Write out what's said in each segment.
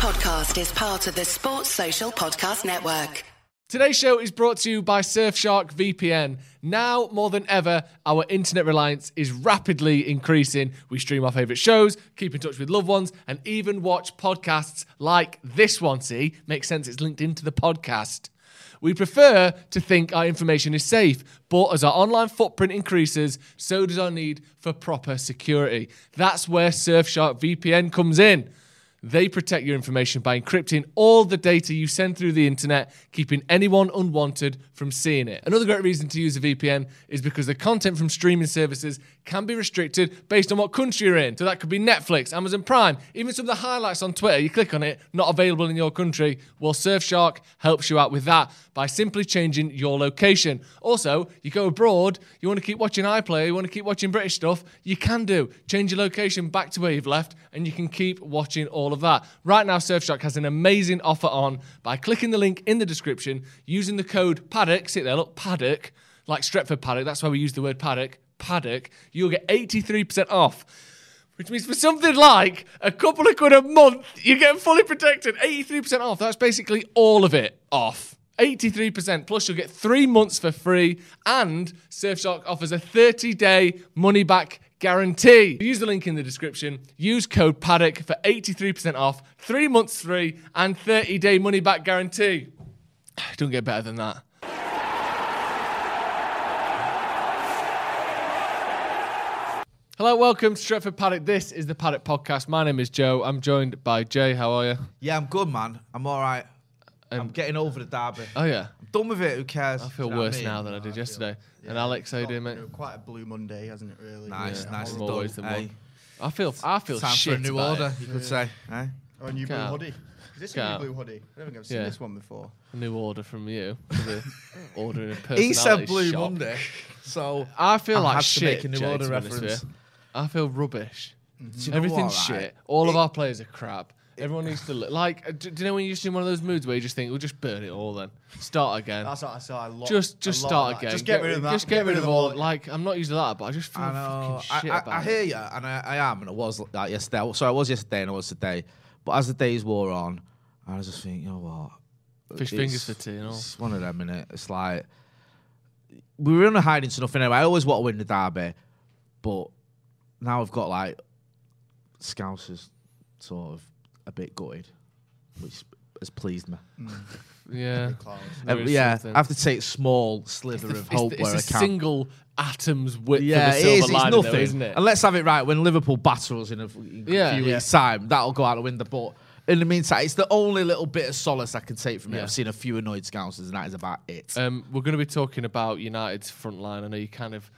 podcast is part of the Sports Social Podcast Network. Today's show is brought to you by Surfshark VPN. Now more than ever, our internet reliance is rapidly increasing. We stream our favourite shows, keep in touch with loved ones, and even watch podcasts like this one. See, makes sense, it's linked into the podcast. We prefer to think our information is safe, but as our online footprint increases, so does our need for proper security. That's where Surfshark VPN comes in. They protect your information by encrypting all the data you send through the internet, keeping anyone unwanted from seeing it. Another great reason to use a VPN is because the content from streaming services can be restricted based on what country you're in. So that could be Netflix, Amazon Prime, even some of the highlights on Twitter. You click on it, not available in your country. Well, Surfshark helps you out with that by simply changing your location. Also, you go abroad, you want to keep watching iPlayer, you want to keep watching British stuff, you can do. Change your location back to where you've left, and you can keep watching all of that. Right now, Surfshark has an amazing offer on by clicking the link in the description, using the code PADDOCK, sit there, look, PADDOCK, like Stretford Paddock, that's why we use the word paddock, paddock, you'll get 83% off. Which means for something like a couple of quid a month, you get fully protected. 83% off. That's basically all of it off. 83%. Plus, you'll get three months for free. And Surfshark offers a 30 day money back guarantee. Use the link in the description. Use code PADDOCK for 83% off, three months free, and 30 day money back guarantee. Don't get better than that. Hello, welcome to Stretford Paddock. This is the Paddock Podcast. My name is Joe. I'm joined by Jay. How are you? Yeah, I'm good, man. I'm all right. I'm getting over the derby. Oh yeah, I'm done with it. Who cares? I feel you know worse I mean? now than I did yesterday. And Alex, how you doing, mate? Quite a blue Monday, hasn't it? Really. Nice, Yeah, nice. I'm and always done. the Hey, one. I feel, I feel time shit for a new order, it. you could say. Eh? Oh, a new blue Can't. hoodie. Is this a Can't. new blue hoodie? I don't think I've seen Yeah. this one before. A new order from you. Ordering a personality He said Blue shop. Monday, so I feel I like had to shit. make a new order to be reference. You. I feel rubbish. Mm-hmm. You know Everything's right? shit. All of our players are crap. Everyone needs to look like. Do, do you know when you're just in one of those moods where you just think, "We'll just burn it all, then start again." That's what I saw. A lot, just, just a lot start of that. again. Just get, rid of that. Just get, rid of all. Like, I'm not using that, but I just feel I know. fucking shit I, about I, I it. hear you, and I, I am, and I was like yesterday. Sorry, I was yesterday, and I was today. But as the days wore on, I was just thinking, you know what? Fish It's- fingers for tea and all. It's one of them, innit? It's like we were in a hiding to nothing anyway. I always want to win the derby, but now I've got like Scousers sort of a bit gutted, which has pleased me. Yeah. Clouds. Uh, yeah, something. I have to take a small slither It's, of the- hope it's, where it's a I can. single atom's width yeah, of a silver is. It's lining, nothing, though, isn't it? And let's have it right. When Liverpool batter us in a f- in a Yeah. few Yeah. weeks' time, that'll go out the window. But in the meantime, it's the only little bit of solace I can take from it. I've seen a few annoyed Scousers, and that is about it. Um, we're going to be talking about United's front line. I know you kind of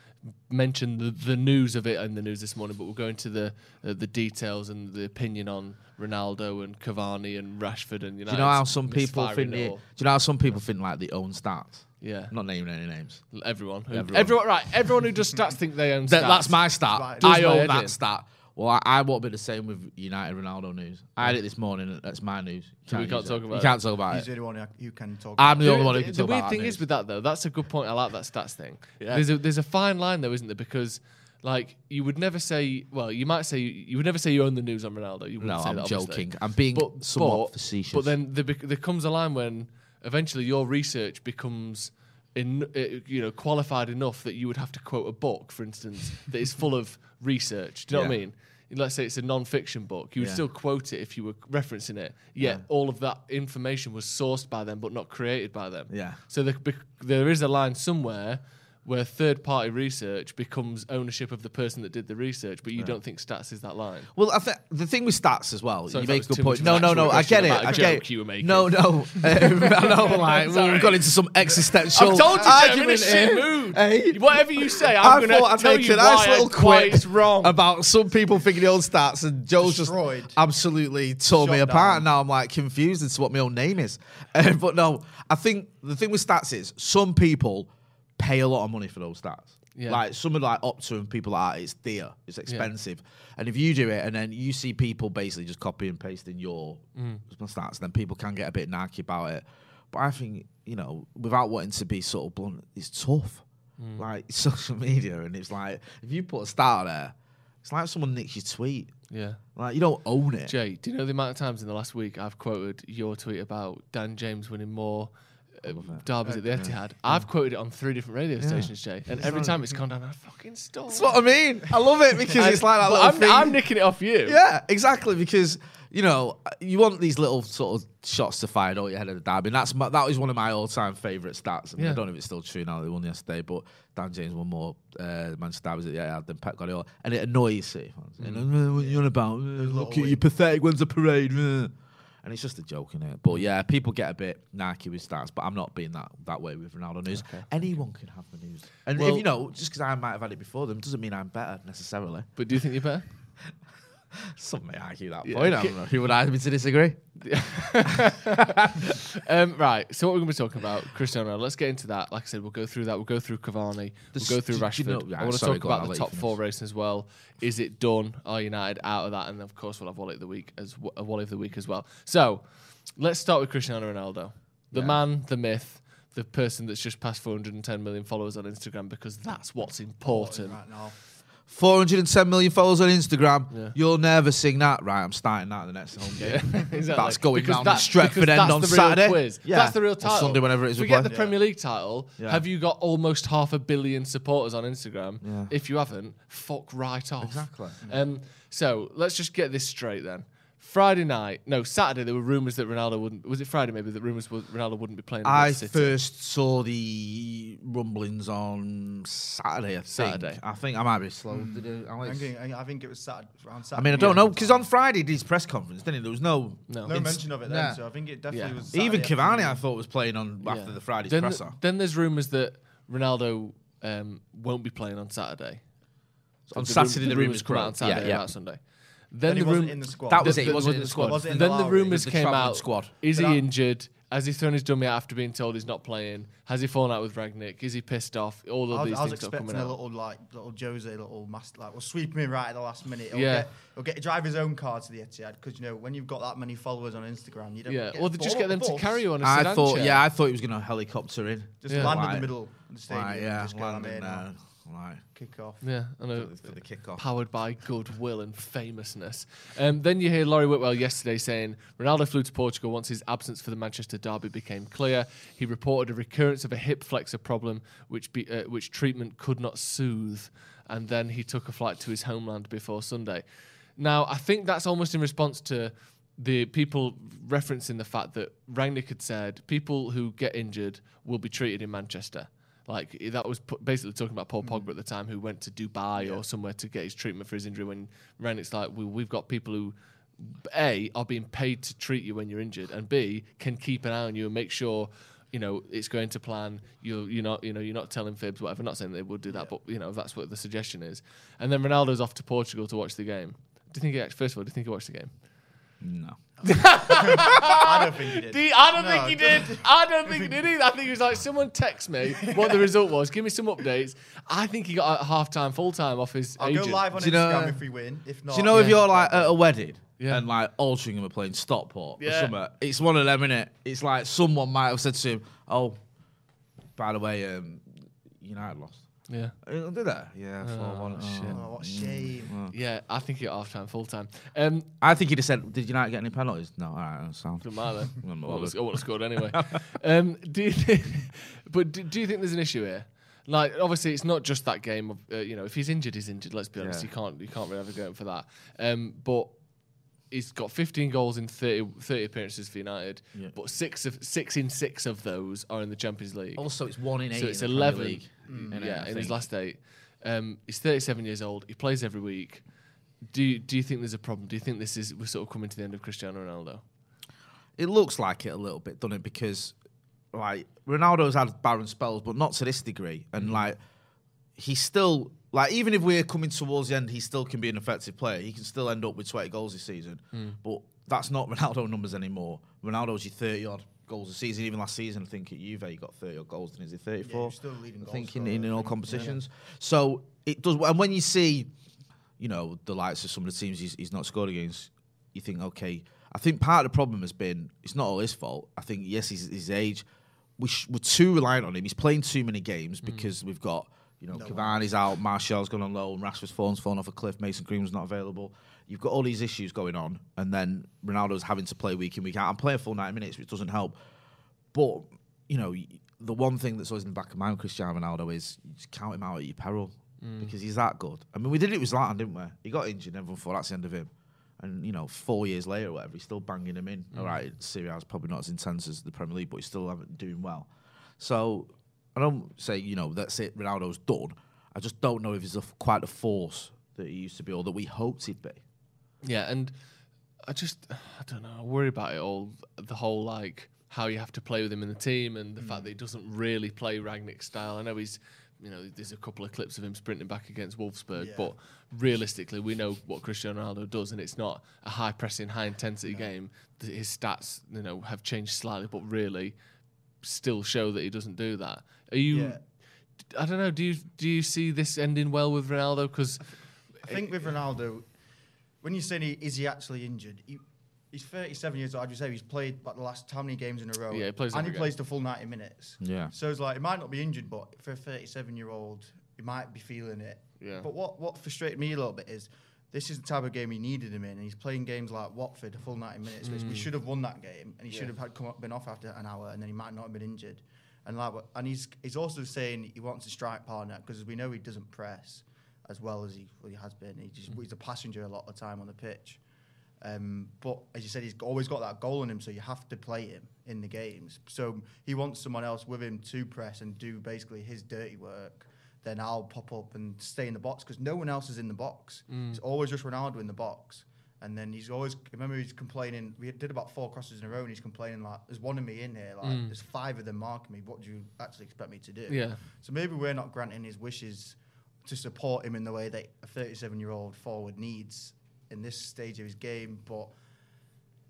mentioned the, the news of it in the news this morning, but we'll go into the uh, the details and the opinion on Ronaldo and Cavani and Rashford and United. do you know how some people think? it do you know how some people think like they own stats? Yeah, I'm not naming any names. everyone. Who, Everyone. everyone. right? Everyone who does stats think they own. That, stats. that's my stat. Right. I own that stat. Well, I, I won't be the same with United Ronaldo news. I had it this morning. That's my news. You So we can't use talk it. about You it. can't talk about He's it. the only one you can talk. I'm the about. only one who the, can the talk weird about thing that is news. with that though, that's a good point. I like that stats thing. Yeah. There's a there's a fine line though, isn't there? Because like you would never say, well, you might say you would never say you own the news on Ronaldo. You wouldn't No, say I'm that, obviously. joking. I'm being But somewhat but, facetious. But then there, bec- there comes a line when eventually your research becomes. In, uh, you know, qualified enough that you would have to quote a book, for instance, that is full of research. Do you know what I mean? Let's say it's a non-fiction book. You would Yeah. still quote it if you were referencing it. Yet all of that information was sourced by them, but not created by them. Yeah. So there, there is a line somewhere where third-party research becomes ownership of the person that did the research, but you don't think stats is that line. Well, I think the thing with stats as well, Sorry you make a good too point. No, no, no, I get it. about a I joke get you were making. No, no, um, I know. Like we've got into some existential I've told you, Jay, I'm in a argument shit mood. Hey? Whatever you say, I'm going to I'd tell make you a nice why, little I- why quiz it's wrong. about some people thinking the old stats, and Joe's Destroyed. just absolutely tore me apart. down. And now I'm like confused as to what my own name is. Uh, but no, I think the thing with stats is some people pay a lot of money for those stats. Yeah. Like some of like Opta and people like that, it's dear, it's expensive. And if you do it and then you see people basically just copy and pasting your Mm. stats, then people can get a bit narky about it. But I think, you know, without wanting to be sort of blunt, it's tough. Mm. Like social media, and it's like if you put a star there, It's like someone nicks your tweet. Yeah. Like you don't own it. Jay, do you know the amount of times in the last week I've quoted your tweet about Dan James winning more derbies at the Etihad? I've quoted it on three different radio stations, Jay, and every time it's gone down a fucking storm. That's what I mean. I love it because it's like that little I'm, thing. I'm nicking it off you. Yeah, exactly. Because you know you want these little sort of shots to fire don't you ahead of the derby. And that's my, that was one of my all-time favourite stats. I, mean, I Yeah. don't know if it's still true now. They won yesterday, but Dan James won more uh, Manchester derbies at the Etihad than Pep Guardiola, and it annoys City fans. Mm. You know, what you on about? Uh, Look at you, pathetic. When's the parade? Uh. And it's just a joke, is it? But yeah, people get a bit narky with stats, but I'm not being that that way with Ronaldo news. Anyone can have the news, and Well- if you know, just because I might have had it before them, doesn't mean I'm better necessarily. But do you think you're better? Some may argue that point. I don't know. Who would I me to disagree? um, right. So what we're going to be talking about, Cristiano Ronaldo. Let's get into that. Like I said, we'll go through that. We'll go through Cavani. We'll go through do you Rashford. know- yeah, I want to talk about the top four racing as well. Is it done? Are United out of that? And of course, we'll have Wally of the week as w- a Wally of the week as well. So let's start with Cristiano Ronaldo, the Yeah. man, the myth. The person that's just passed 410 million followers on Instagram because that's what's important. Right now. 410 million followers on Instagram. Yeah. You'll never sing that. Right, I'm starting that at the next home game. Exactly. That's going Because round that- the Stretford end on Saturday. Quiz. Yeah. That's the real Or title. Sunday, whenever it is we Forget the Premier League title. Yeah. Have you got almost half a billion supporters on Instagram? Yeah. If you haven't, fuck right off. Exactly. Um, so let's just get this straight then. Friday night, no, Saturday, there were rumours that Ronaldo wouldn't. Was it Friday maybe that rumours was Ronaldo wouldn't be playing? I City? first saw the rumblings on Saturday. I think. Saturday. I think I might be slow. Did it, I'm Alex? getting- I I think it was Saturday, around I mean, I don't Yeah. know because on Friday he his press conference, didn't he? There was no. No. No mention of it then, nah. so I think it definitely Yeah. was. Even Saturday Cavani, I afternoon. thought was playing on Yeah. after the Friday's then, presser. Then there's rumours that Ronaldo um, won't be playing on Saturday. on The rum- Saturday, the the rumours rumours come out on. Saturday Yeah, yeah. about Sunday. Then Then the wasn't in the squad. That was it. He wasn't in the squad. Wasn't in then the the rumours came out. squad. Is he injured? Has he thrown his dummy out after being told he's not playing? Has he fallen out with Rangnick? Is he pissed off? All of I was, these I was things are expecting coming a out. little like little Jose, little master, like, will sweep him in right at the last minute. He'll Yeah. get, he'll get drive his own car to the Etihad because you know when you've got that many followers on Instagram, you don't. yeah, get or they just get them the to carry you on a I sedan thought, chair. yeah, I thought he was going to helicopter in. Just Yeah. land in the middle of the stadium. Right, and yeah, just get them landing in there. And Right. kick off. Yeah, I know. For the, for the kickoff. Powered by goodwill and famousness. Um, then you hear Laurie Whitwell yesterday saying Ronaldo flew to Portugal once his absence for the Manchester derby became clear. He reported a recurrence of a hip flexor problem, which be, uh, which treatment could not soothe, and then he took a flight to his homeland before Sunday. Now, I think that's almost in response to the people referencing the fact that Rangnick had said people who get injured will be treated in Manchester. Like that was basically talking about Paul Pogba at mm. the time, who went to Dubai or somewhere to get his treatment for his injury. When Ren, it's like, we, we've got people who a are being paid to treat you when you're injured, and b can keep an eye on you and make sure you know it's going to plan. You're you're not you know you're not telling fibs, whatever. Not saying they would do that, but you know that's what the suggestion is. And then Ronaldo's off to Portugal to watch the game. Do you think he actually, first of all, do you think he watched the game? No. I don't think he did. Do I don't No, think he did. I don't think he did either. I think he was like, someone text me what the result was. Give me some updates. I think he got a half time, full time off his I'll agent. go live on Do you know- Instagram if we win. If not, Do you know if you're like at a wedding Yeah. and like Altrincham are playing Stockport or Yeah. something? It's one of them, innit? It's like someone might have said to him, "Oh, by the way, um, United lost." Yeah. Uh, do that? Yeah, four one. shit. Oh, what a shame. Yeah, I think you're half time, full time. Um, I think he'd have said, "Did United get any penalties?" No, all right, that sounds. doesn't matter. I'm not well. I would have scored anyway. um, do you think, but do, do you think there's an issue here? Like, obviously, it's not just that game. Of, uh, you know, if he's injured, he's injured. Let's be honest. Yeah. You can't you can't really have a go for that. Um, but he's got 15 goals in 30, 30 appearances for United. Yeah. But six of six in six of those are in the Champions League. Also, it's one in eight. so it's in the Premier 11. League, innit, yeah, I in his last eight. Um, he's 37 years old. He plays every week. Do you, do you think there's a problem? Do you think this is we're sort of coming to the end of Cristiano Ronaldo? It looks like it a little bit, doesn't it? Because like Ronaldo's had barren spells, but not to this degree. And Mm. like he's still like even if we're coming towards the end, he still can be an effective player. He can still end up with 20 goals this season. Mm. But that's not Ronaldo numbers anymore. Ronaldo's your 30 odd goals a season. Even last season, I think at Juve he got 30 odd goals. Didn't he? 34? you're still leading I think in, scorer, in, all think, yeah. competitions. So it does. And when you see, you know, the likes of some of the teams he's, he's not scored against, you think, okay. I think part of the problem has been it's not all his fault. I think yes, he's his age. We sh- we're too reliant on him. He's playing too many games mm. because we've got You know, No Cavani's out, Martial's gone on loan, Rashford's fallen, fallen off a cliff, Mason Green's not available. You've got all these issues going on, and then Ronaldo's having to play week in, week out. I'm playing full 90 minutes, which doesn't help. But, you know, the one thing that's always in the back of my mind Cristiano Ronaldo is you just count him out at your peril mm. because he's that good. I mean, we did it with Zlatan, didn't we? He got injured, and everyone thought that's the end of him. And, you know, four years later or whatever, he's still banging him in. Mm. All right, Serie A is probably not as intense as the Premier League, but he's still doing well. So I don't say, you know, that's it, Ronaldo's done. I just don't know if he's a, quite a force that he used to be or that we hoped he'd be. Yeah, and I just I don't know. I worry about it all. The whole like how you have to play with him in the team, and the Mm. fact that he doesn't really play Rangnick style. I know he's. You know, there's a couple of clips of him sprinting back against Wolfsburg, Yeah. but realistically, we know what Cristiano Ronaldo does, and it's not a high pressing, high intensity game. His stats, you know, have changed slightly, but really, still show that he doesn't do that. Are you? Yeah. I don't know. Do you do you see this ending well with Ronaldo? Because I think with Ronaldo, when you're saying he, is he actually injured, he, he's 37 years old. I'd say he's played like the last how many games in a row? Yeah, he plays and he game. plays the full 90 minutes. Yeah. So it's like he might not be injured, but for a 37 year old, he might be feeling it. Yeah. But what what frustrated me a little bit is this is the type of game he needed him in, and he's playing games like Watford a full 90 minutes, which we mm. should have won that game, and he should have had come up, been off after an hour, and then he might not have been injured. And like, and he's he's also saying he wants a strike partner because we know he doesn't press as well as he, well, he has been. He just mm. he's a passenger a lot of the time on the pitch. Um, but as you said, he's always got that goal in him, so you have to play him in the games. So he wants someone else with him to press and do basically his dirty work. Then I'll pop up and stay in the box because no one else is in the box. Mm. It's always just Ronaldo in the box. And then he's always remember he's complaining. We did about four crosses in a row, and he's complaining like, "There's one of me in here. Like, mm. there's five of them marking me. What do you actually expect me to do?" Yeah. So maybe we're not granting his wishes to support him in the way that a 37 year old forward needs in this stage of his game. But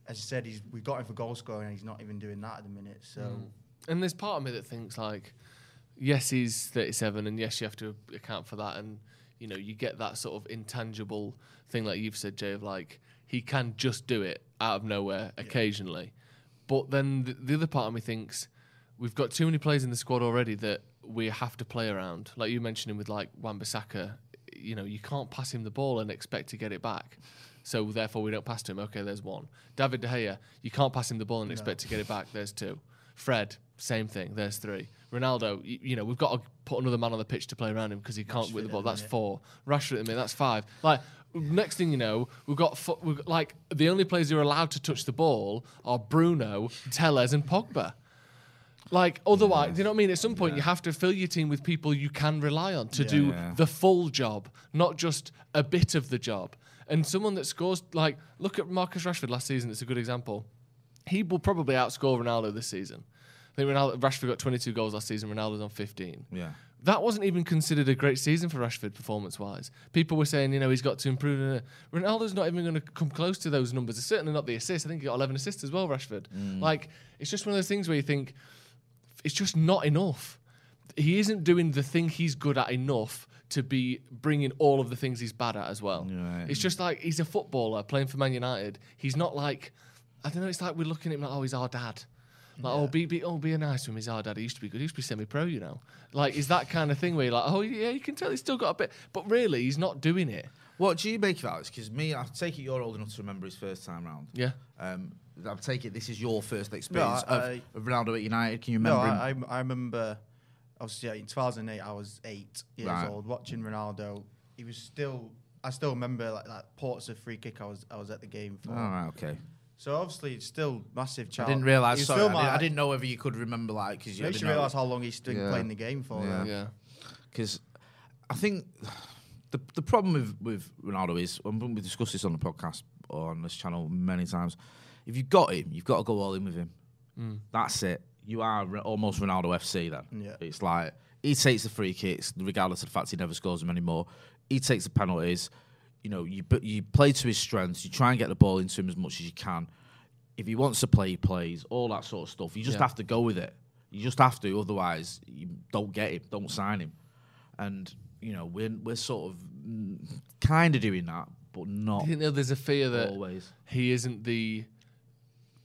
as you said, he's we got him for goal scoring, and he's not even doing that at the minute. So mm. And there's part of me that thinks like, yes, he's 37, and yes, you have to account for that, and you know, you get that sort of intangible thing, like you've said, Jay, of like he can just do it out of nowhere occasionally. But then the, the other part of me thinks we've got too many players in the squad already that we have to play around. Like you mentioned him with like Wan-Bissaka, you know, you can't pass him the ball and expect to get it back. So therefore, we don't pass to him. Okay, there's one. David De Gea, you can't pass him the ball and expect to get it back. There's two. Fred, same thing. There's three. Ronaldo, you, you know, we've got to put another man on the pitch to play around him because he can't with the ball. That's minute. four. Rashford at the minute, that's five. Like next thing you know, we've got, fo- we've got like the only players who are allowed to touch the ball are Bruno, Telles, and Pogba. Like otherwise, you know what I mean? At some point, you have to fill your team with people you can rely on to do Yeah. the full job, not just a bit of the job. And someone that scores, like, look at Marcus Rashford last season. It's a good example. He will probably outscore Ronaldo this season. I think Ronaldo, Rashford got 22 goals last season. Ronaldo's on 15. Yeah. That wasn't even considered a great season for Rashford performance wise. People were saying, you know, he's got to improve. Ronaldo's not even going to come close to those numbers. It's certainly not the assists. I think he got 11 assists as well, Rashford. Mm. Like, it's just one of those things where you think it's just not enough. He isn't doing the thing he's good at enough to be bringing all of the things he's bad at as well. Right. It's just like he's a footballer playing for Man United. He's not like, I don't know, it's like we're looking at him like, oh, he's our dad. Like, oh, be, be, oh, be a nice to him. He's our dad. He used to be good. He used to be semi-pro, you know. Like, is that kind of thing where you're like, oh, yeah, you can tell he's still got a bit, but really, he's not doing it. What do you make of Alex? Because me, I take it you're old enough to remember his first time round. Yeah. Um, I take it this is your first experience I- of, I- of Ronaldo at United. Can you remember him? I, I, I remember. I was yeah, in 2008. I was eight years Right. old watching Ronaldo. He was still. I still remember like that Portsmouth free kick. I was I was at the game for. All right, okay. So obviously, it's still massive. I didn't realise. Sorry, I, didn't, I didn't know whether you could remember like because you Makes you realise how long he's been Yeah. playing the game for. Yeah. though. Yeah. because I think the the problem with with Ronaldo is and we discussed this on the podcast or on this channel many times. If you've got him, you've got to go all in with him. Mm. That's it. You are re- almost Ronaldo FC then. Yeah. It's like he takes the free kicks, regardless of the fact he never scores them anymore. He takes the penalties. You know, you but you play to his strengths. You try and get the ball into him as much as you can. If he wants to play, he plays. All that sort of stuff. You just Yeah. have to go with it. You just have to. Otherwise, you don't get him. Don't sign him and you know we're we're sort of mm, kind of doing that, but not think that there's a fear that always. he isn't the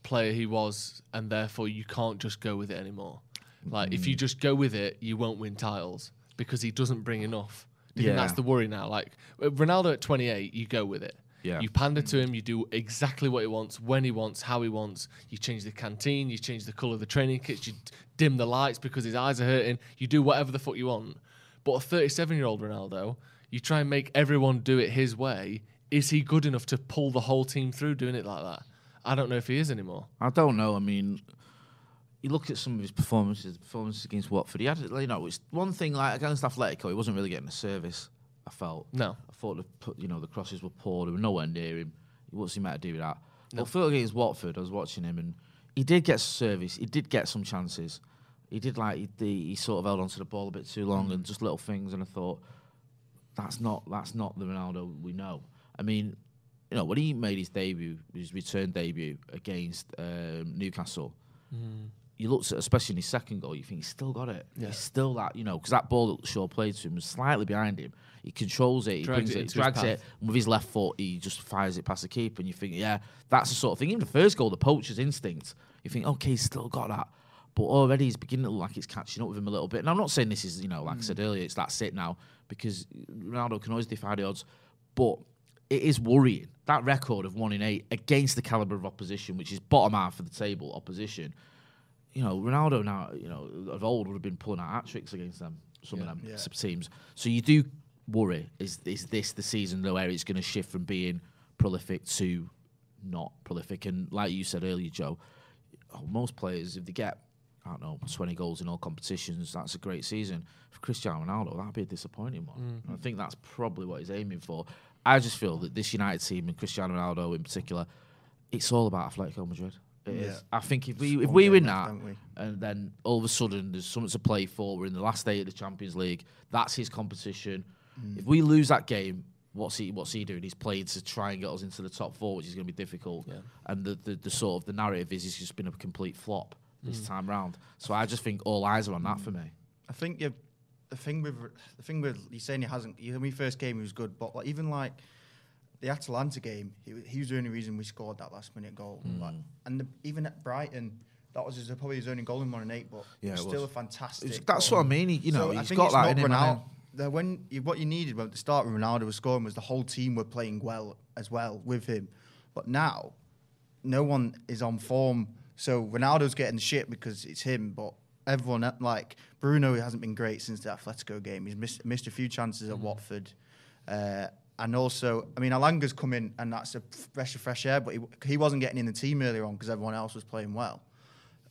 player he was, and therefore you can't just go with it anymore. Like if you Mm. just go with it, you won't win titles. because he doesn't bring enough. Do Yeah. that's the worry now? Like uh, Ronaldo at 28, you go with it. Yeah. You pander to him, you do exactly what he wants, when he wants, how he wants. You change the canteen, you change the colour of the training kits, you dim the lights because his eyes are hurting. You do whatever the fuck you want. But a 37 year old Ronaldo, you try and make everyone do it his way. Is he good enough to pull the whole team through doing it like that? I don't know if he is anymore. I don't know. I mean, you look at some of his performances, performances against Watford. He had, you know, it's one thing like against Atletico, he wasn't really getting a service. I felt. No. I thought the put, you know, the crosses were poor. They were nowhere near him. What's he meant to do with that? But Phil against Watford, I was watching him, and he did get service. He did get some chances. He did like he, he sort of held onto the ball a bit too long and just little things. And I thought, that's not that's not the Ronaldo we know. I mean, you know, when he made his debut, his return debut against um, Newcastle, you looked at, especially in his second goal, you think he's still got it. Yeah. He's still that, you know, because that ball that Shaw played to him was slightly behind him. He controls it, he Drags brings it it, drags it, and with his left foot, he just fires it past the keeper, and you think, yeah, that's the sort of thing. Even the first goal, the poacher's instinct, you think, okay, he's still got that. But already he's beginning to look like it's catching up with him a little bit. And I'm not saying this is, you know, like I said earlier, it's that's it now, because Ronaldo can always defy the odds. But it is worrying. That record of one in eight against the caliber of opposition, which is bottom half of the table opposition. You know, Ronaldo now, you know, of old would have been pulling out hat tricks against them, some Yeah. of them Yeah. teams. So you do worry: is is this the season though where it's going to shift from being prolific to not prolific? And like you said earlier, Joe, oh, most players if they get I don't know, 20 goals in all competitions. That's a great season. For Cristiano Ronaldo, that'd be a disappointing one. And I think that's probably what he's aiming for. I just feel that this United team and Cristiano Ronaldo in particular, it's all about Atletico Madrid. It is. Yeah. I think if we if one we win that, we? and then all of a sudden there's something to play for. We're in the last day of the Champions League. That's his competition. Mm. If we lose that game, what's he what's he doing? He's played to try and get us into the top four, which is going to be difficult. Yeah. And the, the the sort of the narrative is he's just been a complete flop this Mm. time round. So I just think all eyes are on that for me. I think you the thing with the thing with you saying he hasn't. You when he first came, he was good, but like, even like the Atalanta game, he, he was the only reason we scored that last minute goal. Mm. Like, and the, even at Brighton, that was his, probably his only goal in one and eight, but Yeah, it still was. a fantastic. That's goal. what I mean, he- you know, I he's got that in him. The, when you, what you needed at the start when Ronaldo was scoring was the whole team were playing well as well with him, but now no one is on form. So Ronaldo's getting the shit because it's him, but everyone uh, like Bruno hasn't been great since the Atletico game. He's missed, missed a few chances at Watford, uh, and also I mean Elanga's come in and that's a fresh of fresh air, but he, he wasn't getting in the team earlier on because everyone else was playing well.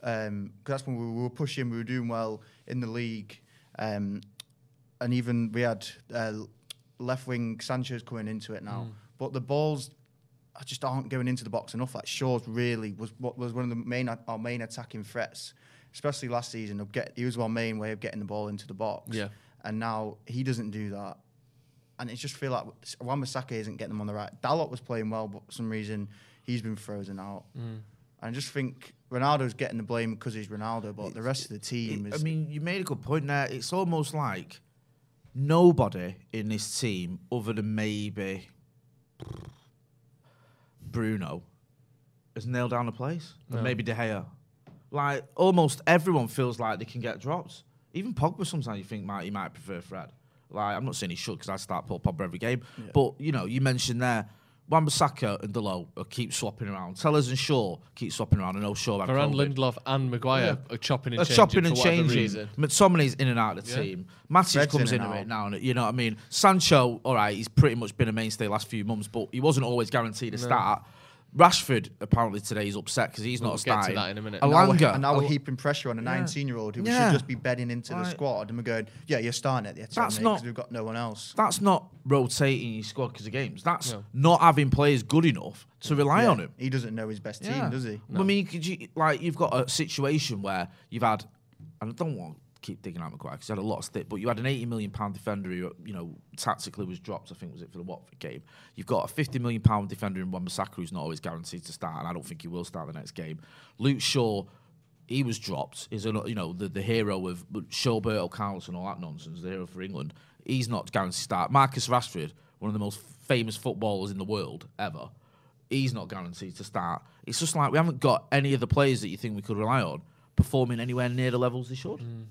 Um 'cause that's when we, we were pushing, we were doing well in the league, um, and even we had uh, left wing Sanchez coming into it now, but the balls I just aren't going into the box enough. Like Shaw's really was what was one of the main our main attacking threats, especially last season. Of get he was our main way of getting the ball into the box. Yeah. and now he doesn't do that, and it just feel like Wan-Bissaka isn't getting them on the right. Dalot was playing well, but for some reason he's been frozen out. Mm. I just think Ronaldo's getting the blame because he's Ronaldo, but the rest of the team It- is. I mean, you made a good point there. It's almost like nobody in this team, other than maybe Bruno, has nailed down a place. And maybe De Gea. Like almost everyone feels like they can get dropped. Even Pogba sometimes you think might he might prefer Fred. Like I'm not saying he should because I start Paul Pogba every game. But you know, you mentioned there. Wan-Bissaka and Dalot keep swapping around. Telles and Shaw keep swapping around. I know Shaw Varane. Lindelof, and Maguire are chopping and A changing chopping and changing. McTominay's in and out of the Yeah. team. Matic Fred's comes in into and it out. now. and You know what I mean? Sancho, all right, he's pretty much been a mainstay last few months, but he wasn't always guaranteed a start. Rashford apparently today is upset because he's We'll not get to starting. that in a minute. And now, we're, Elanga, and now we're Al- heaping pressure on a 19 year old who Yeah. should just be bedding into the squad. And we're going, yeah, you're starting at the That's because not- we've got no one else. That's not rotating your squad because of games. That's No. not having players good enough to rely Yeah. on him. He doesn't know his best team, Yeah. does he? I mean, could you like you've got a situation where you've had, and I don't want to keep digging out Maguire because he had a lot of stick, but you had an eighty million pound defender who you know tactically was dropped. I think was it for the Watford game. You've got a fifty million pound defender in Wan-Bissaka who's not always guaranteed to start, and I don't think he will start the next game. Luke Shaw. He was dropped. Is you know the, the hero of Showbert counts and all that nonsense. The hero for England. He's not guaranteed to start. Marcus Rashford, one of the most famous footballers in the world ever he's not guaranteed to start. It's just like we haven't got any of the players that you think we could rely on performing anywhere near the levels they should. Mm.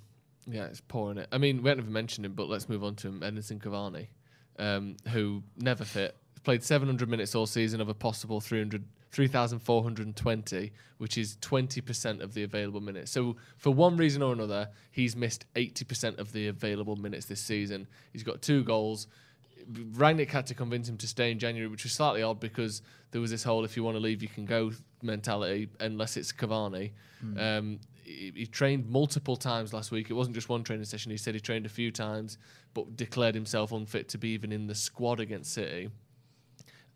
Yeah, it's poor in it. I mean, we haven't even mentioned him, but let's move on to him. Edinson Cavani, um, who never fit, played 700 minutes all season of a possible 300, 3,420, which is 20% of the available minutes. So, for one reason or another, he's missed 80% of the available minutes this season. He's got two goals. Rangnick had to convince him to stay in January, which was slightly odd because there was this whole "if you want to leave, you can go" mentality, unless it's Cavani. Um, he, he trained multiple times last week. It wasn't just one training session. He said he trained a few times, but declared himself unfit to be even in the squad against City.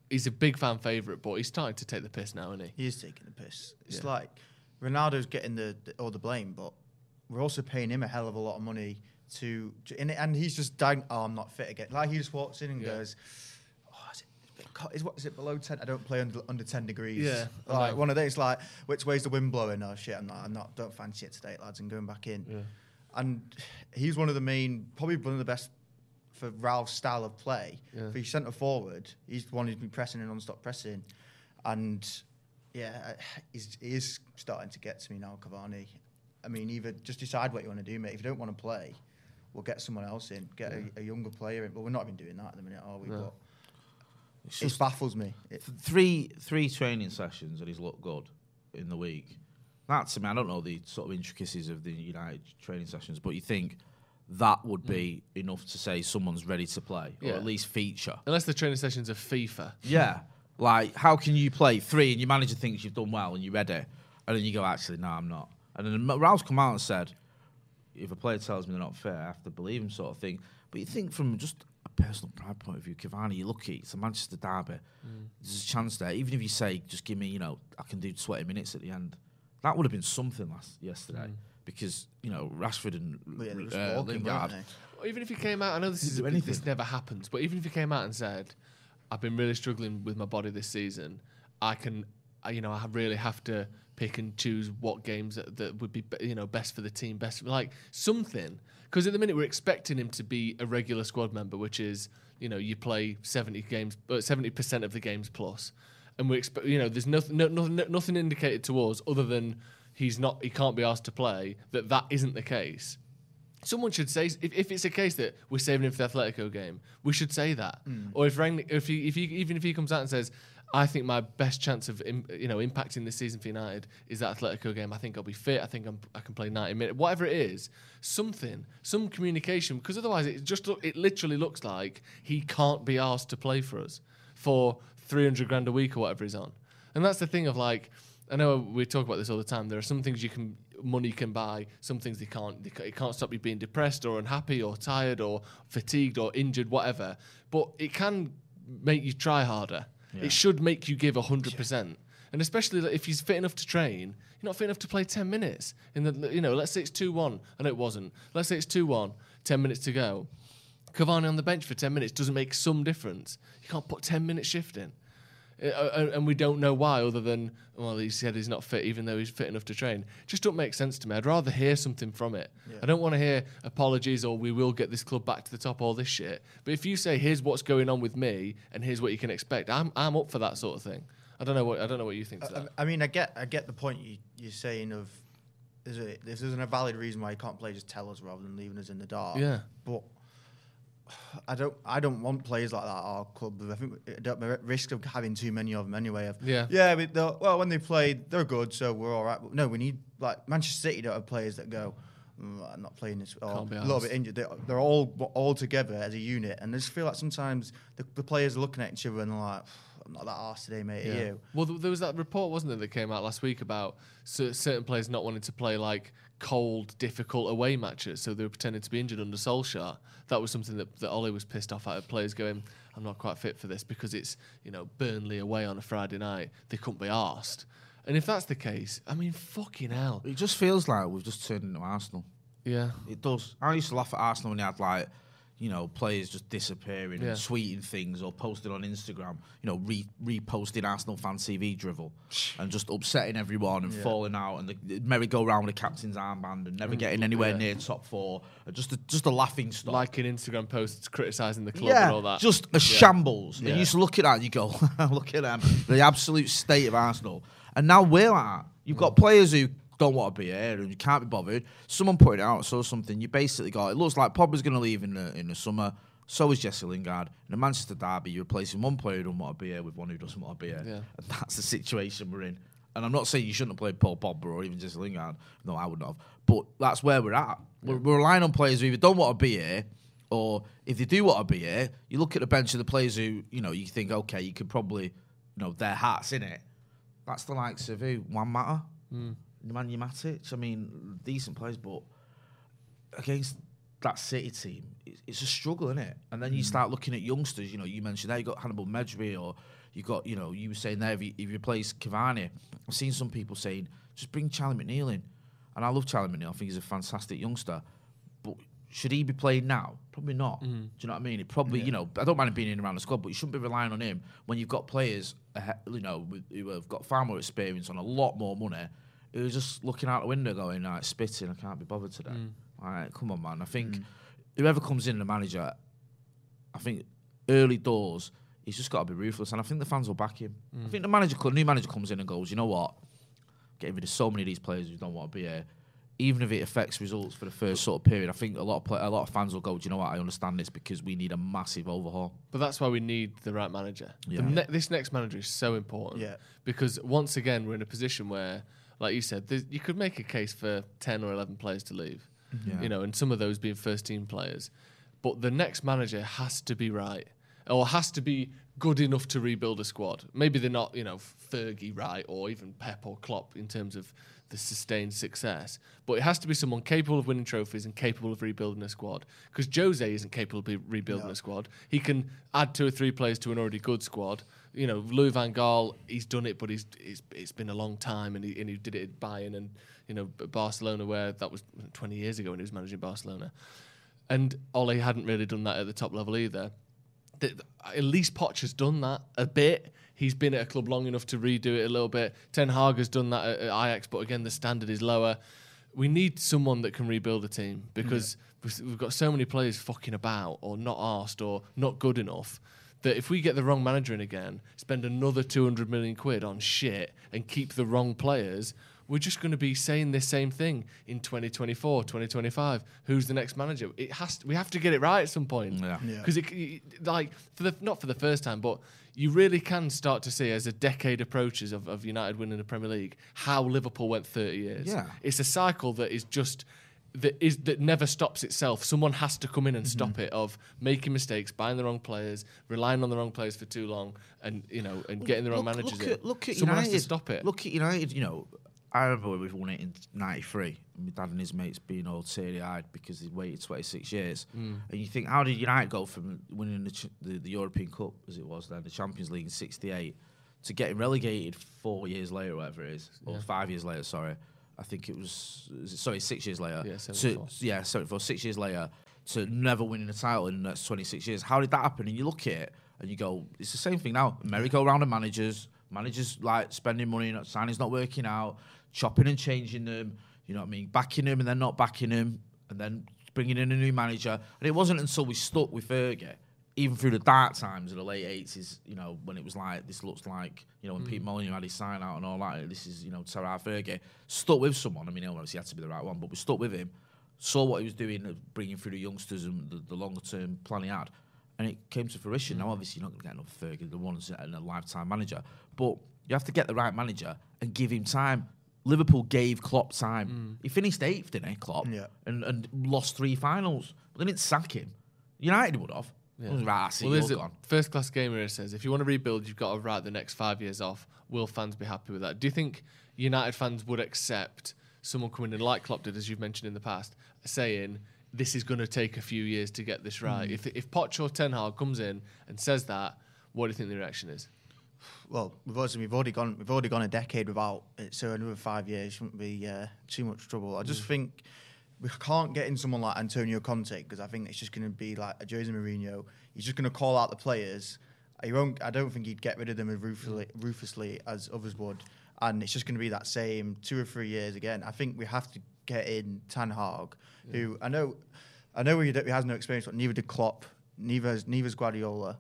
He's a big fan favourite, but he's starting to take the piss now, isn't he? He is taking the piss. It's Yeah. like Ronaldo's getting the, the all the blame, but we're also paying him a hell of a lot of money to, to and, and he's just dying. Oh, I'm not fit again. Like he just walks in and Yeah. goes, "Oh, is it, a bit co- is what is it below ten? I don't play under, under ten degrees." Yeah, like one of those. Like which way's the wind blowing? Oh shit, I'm not. I'm not. Don't fancy it today, lads. And going back in. Yeah. And he's one of the main, probably one of the best for Ralph's style of play. Yeah. For his centre forward, he's the one who's been pressing and non-stop pressing, and yeah, he's, he is starting to get to me now, Cavani. I mean, either just decide what you want to do, mate. If you don't want to play, we'll get someone else in, get a, a younger player in. But we're not even doing that at the minute, are we? No. But It's it baffles me. It, three three training sessions and he's looked good in the week. That's I mean I don't know the sort of intricacies of the United training sessions, but you think that would be mm. enough to say someone's ready to play or at least feature. Unless the training sessions are FIFA. Yeah. Like, how can you play three and your manager thinks you've done well and you're ready, and then you go, actually, no, I'm not. And then Ralph's come out and said, if a player tells me they're not fit, I have to believe him, sort of thing. But you think from just a personal pride point of view, Cavani, you're lucky. It's a Manchester derby. There's a chance there. Even if you say, just give me, you know, I can do 20 minutes at the end. That would have been something last yesterday because you know Rashford and Well, yeah, they were just uh, walking, Lingard. weren't even if he came out, I know this is do anything. this never happens, but even if he came out and said, "I've been really struggling with my body this season. I can, I, you know, I really have to pick and choose what games that, that would be, you know, best for the team, best for, like something." Because at the minute we're expecting him to be a regular squad member, which is, you know, you play seventy games, but seventy percent of the games plus, and we expect, you know, there's nothing, no, nothing, nothing indicated to us other than he's not, he can't be asked to play. That that isn't the case. Someone should say if, if it's a case that we're saving him for the Atletico game, we should say that. Hmm. Or if Rangnick, if he, if he, even if he comes out and says, "I think my best chance of im, you know impacting this season for United is that Atletico game. I think I'll be fit. I think I'm, I can play 90 minutes. Whatever it is, something, some communication, because otherwise it just look, it literally looks like he can't be asked to play for us for 300 grand a week or whatever he's on. And that's the thing of like, I know we talk about this all the time. There are some things you can money can buy, some things they can't. They, it can't stop you being depressed or unhappy or tired or fatigued or injured, whatever. But it can make you try harder. It should make you give hundred percent. And especially like, if he's fit enough to train, you're not fit enough to play ten minutes. In the you know, let's say it's two one, and it wasn't. Let's say it's two one, 10 minutes to go. Cavani on the bench for 10 minutes doesn't make some difference. You can't put 10 minutes shift in. Uh, uh, and we don't know why, other than, well, he said he's not fit, even though he's fit enough to train. Just don't make sense to me. I'd rather hear something from it. I don't want to hear apologies or we will get this club back to the top, all this shit. But if you say, here's what's going on with me and here's what you can expect, I'm, I'm up for that sort of thing. I don't know what I don't know what you think to I, that. I mean, I get I get the point you, you're saying of there's a if there's a valid reason why you can't play, just tell us rather than leaving us in the dark. Yeah. But I don't I don't want players like that at our club. I think the risk of having too many of them anyway. Of, Yeah. Yeah. But well, when they play, they're good, so we're all right. No, we need like Manchester City don't have players that go. "Mm, I'm not playing this. Or a little bit injured. They're, they're all all together as a unit, and I just feel like sometimes the, the players are looking at each other and they're like, "I'm not that arsed today, mate. Are you?" Well, th- there was that report, wasn't there, that came out last week about certain players not wanting to play like cold, difficult away matches, so they were pretending to be injured under Solskjaer. That was something that, that Ollie was pissed off at. Players going, "I'm not quite fit for this because it's you know Burnley away on a Friday night. They couldn't be asked." And if that's the case, I mean, fucking hell, It just feels like we've just turned into Arsenal. yeah. It does. I used to laugh at Arsenal when they had like, you know, players just disappearing Yeah. and tweeting things or posting on Instagram, you know, re- reposting Arsenal fan TV drivel and just upsetting everyone and falling out and the, the merry-go-round with the captain's armband and never getting anywhere Mm, yeah. near top four. Just a, just a laughing stock. Liking Instagram post criticising the club yeah, and all that. just a shambles. And you to look at that and you go, look at them, the absolute state of Arsenal. And now we're like that. You've got players who don't want to be here and you can't be bothered. Someone pointed out, so something. You basically got it looks like Pogba's going to leave in the in the summer. So is Jesse Lingard. In the Manchester derby, you're replacing one player who doesn't want to be here with one who doesn't want to be here. Yeah. And that's the situation we're in. And I'm not saying you shouldn't have played Paul Pogba or even Jesse Lingard. No, I wouldn't have. But that's where we're at. We're, we're relying on players who either don't want to be here or if they do want to be here, you look at the bench of the players who, you know, you think, okay, you could probably, you know, their hearts in it. That's the likes of who? Juan Mata, mm. Nemanja Matic. I mean, decent players, but against that City team, it's, it's a struggle, isn't it? And then you mm. start looking at youngsters. You know, you mentioned there you got Hannibal Mejbri, or you got, you know, you were saying there if you, if you replace Cavani. I've seen some people saying just bring Charlie McNeill in, and I love Charlie McNeill. I think he's a fantastic youngster, but should he be playing now? Probably not. Mm. Do you know what I mean? It probably, you know, I don't mind him being in around the squad, but you shouldn't be relying on him when you've got players, you know, who have got far more experience on a lot more money. Who was just looking out the window, going, "Like spitting, I can't be bothered today." Mm. All right, come on, man. I think mm. whoever comes in, the manager, I think early doors, he's just got to be ruthless, and I think the fans will back him. I mm. think the manager, new manager, comes in and goes, "You know what? Getting rid of so many of these players who don't want to be here." Even if it affects results for the first sort of period, I think a lot of play, a lot of fans will go. Do you know what? I understand this because we need a massive overhaul. But that's why we need the right manager. The ne- this next manager is so important. Yeah. Because once again, we're in a position where, like you said, you could make a case for 10 or 11 players to leave. Mm-hmm. Yeah. You know, and some of those being first team players. But the next manager has to be right or has to be good enough to rebuild a squad. Maybe they're not, you know, Fergie right or even Pep or Klopp in terms of the sustained success. But it has to be someone capable of winning trophies and capable of rebuilding a squad. Because Jose isn't capable of be- rebuilding a squad. He can add two or three players to an already good squad. You know, Louis Van Gaal, he's done it, but he's, he's it's been a long time, and he, and he did it at Bayern and you know Barcelona, where that was 20 years ago when he was managing Barcelona. And Ole hadn't really done that at the top level either. Th- At least Poch has done that a bit. He's been at a club long enough to redo it a little bit. Ten Hag has done that at, at Ajax, but again, the standard is lower. We need someone that can rebuild the team because we've- we've got so many players fucking about or not asked or not good enough that if we get the wrong manager in again, spend another 200 million quid on shit and keep the wrong players, we're just going to be saying this same thing in 2024, 2025. Who's the next manager? It has to, we have to get it right at some point. Yeah. Yeah. Because it, it- like for the not for the first time, but you really can start to see as a decade approaches of, of United winning the Premier League how Liverpool went 30 years. Yeah. It's a cycle that is just that is that never stops itself. Someone has to come in and stop it of making mistakes, buying the wrong players, relying on the wrong players for too long, and you know, and getting the wrong look, managers look in. At, look at Someone United. has to stop it. Look at United. You know, I remember when we won it in '93. My dad and his mates being all teary-eyed because they waited 26 years. Mm. And you think, how did United go from winning the, ch- the, the European Cup, as it was then, the Champions League in '68, to getting relegated four years later, whatever it is, or five years later? Sorry, I think it was. Sorry, six years later. Yeah, to, 74. yeah, 74, six years later, to never winning a title in the next 26 years. How did that happen? And you look at it and you go, it's the same thing now. Merry-go-round of managers, managers like spending money, not signing's not working out, chopping and changing them, you know what I mean, backing them and then not backing them, and then bringing in a new manager. And it wasn't until we stuck with Fergie, even through the dark times of the late 80s, you know, when it was like, this looks like, you know, when Pete mm. Molyneux had his sign out and all that, this is, you know, Terra Fergie, stuck with someone. I mean, obviously he had to be the right one, but we stuck with him, saw what he was doing, bringing through the youngsters and the, the longer term plan he had. And it came to fruition. Now, mm. obviously, you're not going to get another Fergie, the one's a a lifetime manager, but you have to get the right manager and give him time. Liverpool gave Klopp time. Mm. He finished eighth, didn't he, Klopp? Yeah. And, and lost three finals. But they didn't sack him. United would have. Yeah. Hmm. Right, I see, well, you're there's a gone. first class gamer here says if you want to rebuild, you've got to write the next five years off. Will fans be happy with that? Do you think United fans would accept someone coming in like Klopp did, as you've mentioned in the past, saying this is going to take a few years to get this right? Hmm. If if Poch or Ten Hag comes in and says that, what do you think the reaction is? Well, we've also we've already gone we've already gone a decade without it, so another five years shouldn't be uh, too much trouble. I just hmm. think we can't get in someone like Antonio Conte because I think it's just going to be like a Jose Mourinho. He's just going to call out the players. He won't. I don't think he'd get rid of them as ruthlessly, ruthlessly as others would, and it's just going to be that same two or three years again. I think we have to get in Ten Hag, who I know, I know he, he has no experience, but neither did Klopp, neither has, neither's Guardiola.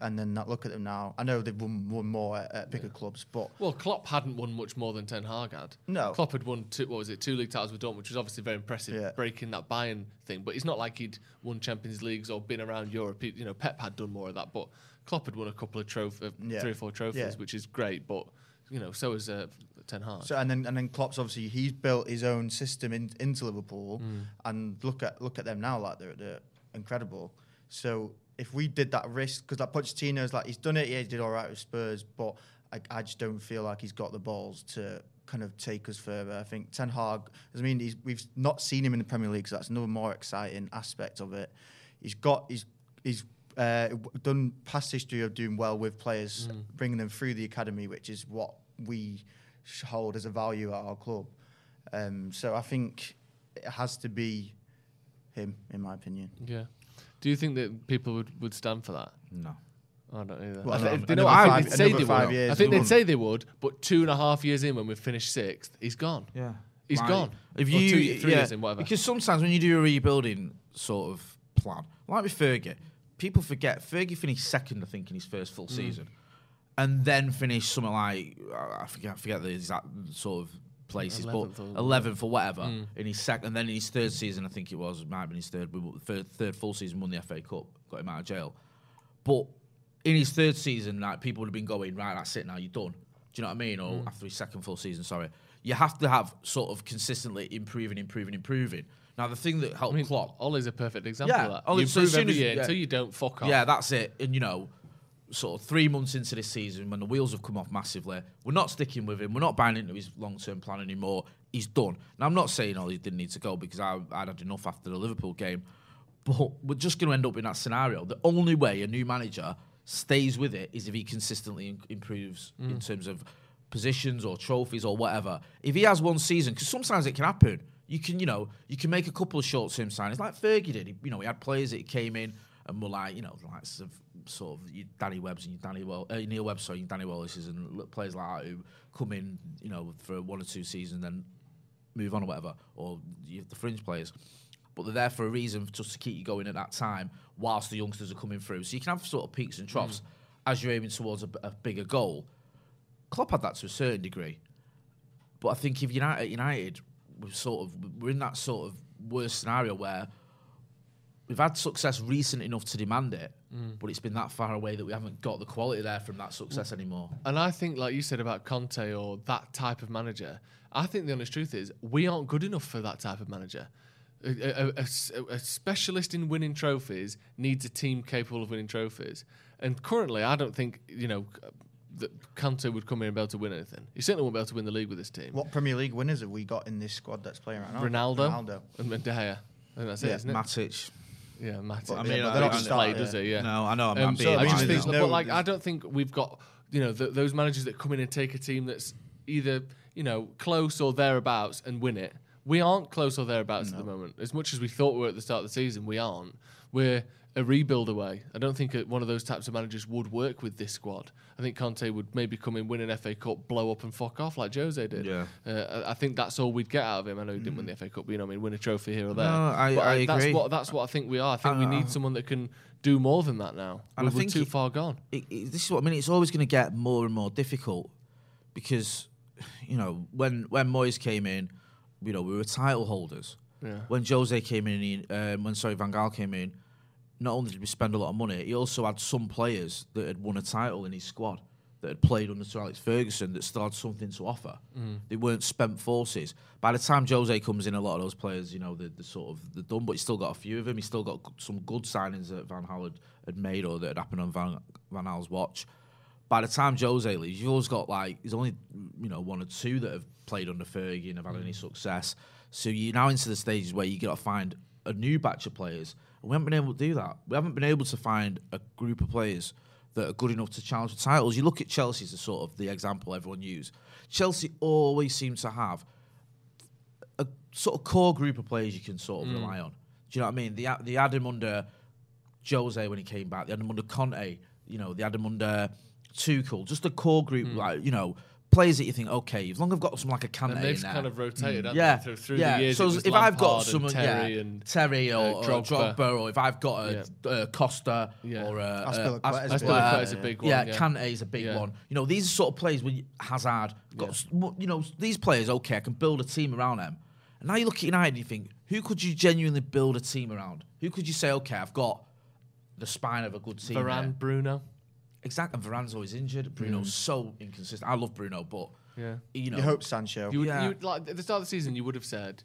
And then not look at them now. I know they've won, won more at, at bigger clubs, but Well, Klopp hadn't won much more than Ten Hag had. No. Klopp had won two. What was it? Two league titles with Dortmund, which was obviously very impressive, Yeah. breaking that Bayern thing. But it's not like he'd won Champions Leagues or been around Europe. He- You know, Pep had done more of that, but Klopp had won a couple of trophies, Yeah. three or four trophies, Yeah. which is great. But you know, so is uh, Ten Hag. So and then and then Klopp's obviously he's built his own system in, into Liverpool, Mm. and look at look at them now like they're, they're incredible. So if we did that risk, because like Pochettino's like he's done it, yeah, he did all right with Spurs, but I, I just don't feel like he's got the balls to kind of take us further. I think Ten Hag, I mean, he's, we've not seen him in the Premier League, so that's another more exciting aspect of it. He's got he's he's uh, done past history of doing well with players, bringing them through the academy, which is what we hold as a value at our club. Um, so I think it has to be him, in my opinion. yeah. Do you think that people would, would stand for that? No. I don't either. Well, I thi- another- they know, another I five- they'd say another they five would. years I think and they'd one. say they would, but two and a half years in, when we've finished sixth, he's gone. Yeah. He's Like, gone. If Or you, two- three yeah, years in, whatever. Because sometimes when you do a rebuilding sort of plan, like with Fergie, people forget Fergie finished second, I think, in his first Mm. full season, and then finished something like uh, I forget, I forget the exact sort of places, 11th but eleventh or whatever Mm. in his second, and then in his third season, I think it was, might have been his third, third, third full season, won the FA Cup, got him out of jail, but in his third season, like people would have been going, right, that's it now, you're done. Do you know what I mean? Or Mm. after his second full season, sorry. You have to have sort of consistently improving, improving, improving. Now, the thing that helped I mean, Klopp, Ole's a perfect example Yeah, of that. Ole- you so improve soon every year yeah. until you don't fuck off. yeah, that's it. And, you know, sort of three months into this season, when the wheels have come off massively, we're not sticking with him. We're not buying into his long term plan anymore. He's done. Now, I'm not saying oh, he didn't need to go because I, I'd had enough after the Liverpool game, but we're just going to end up in that scenario. The only way a new manager stays with it is if he consistently in- improves in mm. terms of positions or trophies or whatever. If he has one season, because sometimes it can happen. You can, you know, you can make a couple of short-term signings like Fergie did. He, you know, he had players that came in and were like, you know, like sort of, sort of your Danny Webbs and your Danny well, uh, Neil Webb, sorry, your Danny Wallace's and players like that who come in, you know, for one or two seasons, then move on or whatever, or you have the fringe players. But they're there for a reason, just to keep you going at that time, whilst the youngsters are coming through. So you can have sort of peaks and troughs as you're aiming towards a bigger goal. Klopp had that to a certain degree, but I think if United, United, we're sort of we're in that sort of worst scenario where we've had success recent enough to demand it, mm. but it's been that far away that we haven't got the quality there from that success anymore. And I think, like you said about Conte or that type of manager, I think the honest truth is we aren't good enough for that type of manager. A, a- a- a- a specialist in winning trophies needs a team capable of winning trophies. And currently, I don't think you know that Conte would come in and be able to win anything. He certainly won't be able to win the league with this team. What Premier League winners have we got in this squad that's playing right now? Ronaldo, Ronaldo. and, and De Gea. I think that's it, Yeah, isn't it? Matic. Yeah, Matic. But, I mean, yeah, they don't don't start, play, yeah. does he? Yeah. No, I know. I'm, Um, I'm so being I just think, There's but like, I don't think we've got you know th- those managers that come in and take a team that's either you know close or thereabouts and win it. We aren't close or thereabouts at the moment. As much as we thought we were at the start of the season, we aren't. We're a rebuild away. I don't think uh, one of those types of managers would work with this squad. I think Conte would maybe come in, win an FA Cup, blow up and fuck off like Jose did. Yeah. Uh, I I think that's all we'd get out of him. I know he didn't win the FA Cup, but you know, what I mean, win a trophy here or there. No, I- But I That's agree. what that's what I think we are. I think we Uh, need someone that can do more than that now. And we're, I we're think too it- far gone. it, it, this is what I mean. It's always going to get more and more difficult because, you know, when when Moyes came in, you know, we were title holders. Yeah. When Jose came in, he, um, when sorry Van Gaal came in, not only did we spend a lot of money, he also had some players that had won a title in his squad that had played under Sir Alex Ferguson that still had something to offer. Mm. They weren't spent forces. By the time Jose comes in, a lot of those players, you know, they're, they're sort of they're done, but he's still got a few of them. He's still got some good signings that Van Gaal had, had made or that had happened on Van, Van Gaal's watch. By the time Jose leaves, you've always got like there's only you know one or two that have played under Fergie and have had any mm. success. So you're now into the stages where you got to find a new batch of players. We haven't been able to do that. We haven't been able to find a group of players that are good enough to challenge for titles. You look at Chelsea as a sort of the example everyone use. Chelsea always seem to have a sort of core group of players you can sort of mm. rely on. Do you know what I mean? They, they had him under Jose when he came back. They had him under Conte. You know, they had him under Tuchel. Just a core group, mm. like you know, players that you think, okay, as long as I've got some like a Kante And they've there, kind of rotated haven't yeah, they, through, through yeah. the years. So it was if I've got Lampard someone, Terry yeah, and Terry or, uh, or Drogba. Drogba, or if I've got a, uh, Costa Yeah. or a, Azpilicueta uh, is a Azpilicueta big is a one, big yeah, one. Yeah, Kante is a big Yeah. one. You know, these are sort of players when you- Hazard got, Yeah. you know, these players. Okay, I can build a team around them. And now you look at United and you think, who could you genuinely build a team around? Who could you say, okay, I've got the spine of a good team. Varane, here. Bruno. Exactly. And Varane's always injured. Bruno's mm. so inconsistent. I love Bruno, but Yeah. you know, You hope Sancho. You would, Yeah. you would, like at the start of the season, you would have said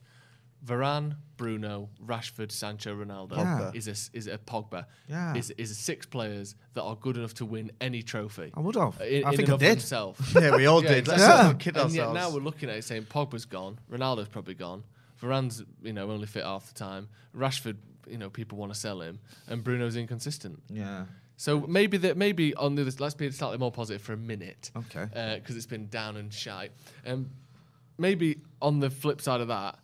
Varane, Bruno, Rashford, Sancho, Ronaldo Yeah. is a is a Pogba. Yeah. Is is six players that are good enough to win any trophy. I would have. In, I in think and I did. Himself. yeah, we all Yeah, did. Let's exactly. not kid and yet ourselves. now we're looking at it saying Pogba's gone, Ronaldo's probably gone, Varane's you know only fit half the time, Rashford you know people want to sell him, and Bruno's inconsistent. Yeah. So maybe that maybe on the let's be slightly more positive for a minute. Okay. Because it's been down and shy. Um, maybe on the flip side of that,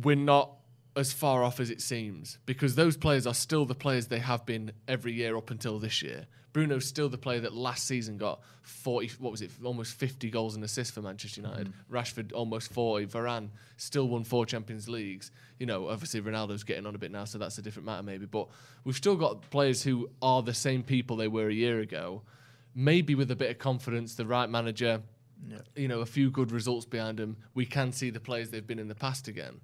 we're not as far off as it seems because those players are still the players they have been every year up until this year. Bruno's still the player that last season got 40, what was it, almost 50 goals and assists for Manchester mm-hmm. United. Rashford almost 40. Varane still won four Champions Leagues. You know, obviously Ronaldo's getting on a bit now, so that's a different matter maybe. But we've still got players who are the same people they were a year ago. Maybe with a bit of confidence, the right manager, you know, a few good results behind them, we can see the players they've been in the past again.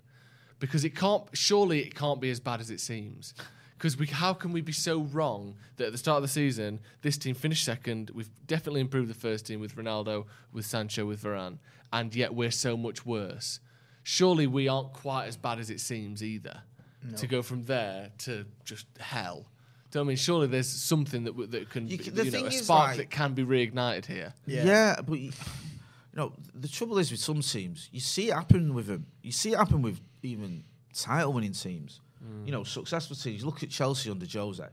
Because it can't, surely it can't be as bad as it seems. Because we, how can we be so wrong that at the start of the season, this team finished second? We've definitely improved the first team with Ronaldo, with Sancho, with Varane, and yet we're so much worse. Surely we aren't quite as bad as it seems either. To go from there to just hell. Do you know I mean? Surely there's something that w- that can, You be- the you know, a is, spark like- that can be reignited here. Yeah, Yeah. but you, you know the trouble is with some teams, you see it happen with them. You see it happen with even title-winning teams. You know, successful teams. Look at Chelsea under Jose;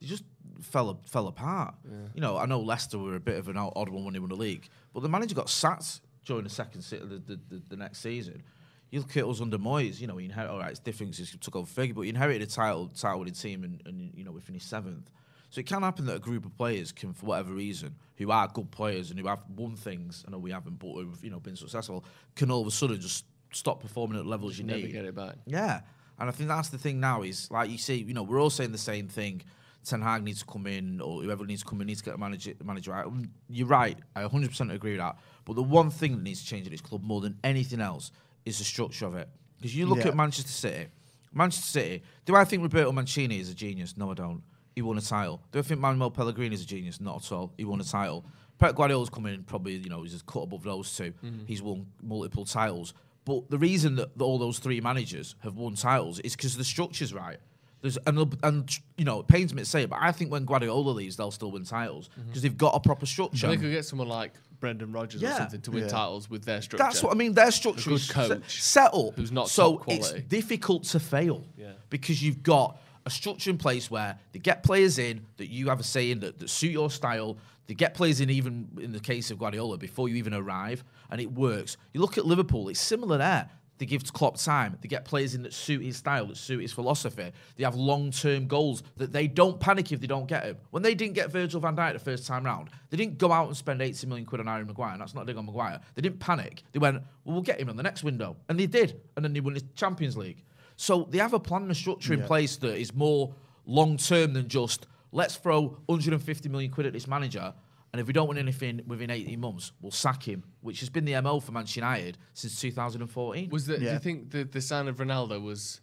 they just fell fell apart. You know, I know Leicester were a bit of an odd one when they won the league, but the manager got sacked during the second se- the, the, the, the next season. You look at us under Moyes. You know, he inherited. All right, it's he took over Fergie, but he inherited a title title-winning team, and, and you know we finished seventh. So it can happen that a group of players can, for whatever reason, who are good players and who have won things, I know we haven't, but who've you know been successful, can all of a sudden just stop performing at levels you Never need. get it back. Yeah, and I think that's the thing now is like you see, you know, we're all saying the same thing. Ten Hag needs to come in, or whoever needs to come in needs to get a manager, manager right. You're right. I 100% agree with that. But the one thing that needs to change at this club more than anything else is the structure of it. Because you look Yeah. at Manchester City. Manchester City. Do I think Roberto Mancini is a genius? No, I don't. He won a title. Do I think Manuel Pellegrini is a genius? Not at all. He won a title. Pep Guardiola's come in, probably, you know, he's just cut above those 2 mm-hmm. He's won multiple titles. But the reason that all those three managers have won titles is because the structure's right. There's and, and you know it pains me to say it, but I think when Guardiola leaves, they'll still win titles mm-hmm. because they've got a proper structure. They could get someone like Brendan Rodgers or something to win Yeah. titles with their structure. That's what I mean. Their structure good is coach set up who's not so top it's difficult to fail. Yeah. because you've got a structure in place where they get players in that you have a say in that, that suit your style. They get players in even in the case of Guardiola before you even arrive, and it works. You look at Liverpool; it's similar there. They give Klopp time. They get players in that suit his style, that suit his philosophy. They have long-term goals that they don't panic if they don't get him. When they didn't get Virgil van Dijk the first time round, they didn't go out and spend 80 million quid on Harry Maguire. And that's not a dig on Maguire. They didn't panic. They went, well, we'll get him in the next window. And they did. And then they won the Champions League. So they have a plan and a structure in place that is more long-term than just, let's throw 150 million quid at this manager and if we don't win anything within 18 months, we'll sack him, which has been the MO for Manchester United since 2014. Was that? Do you think the the sign of Ronaldo was,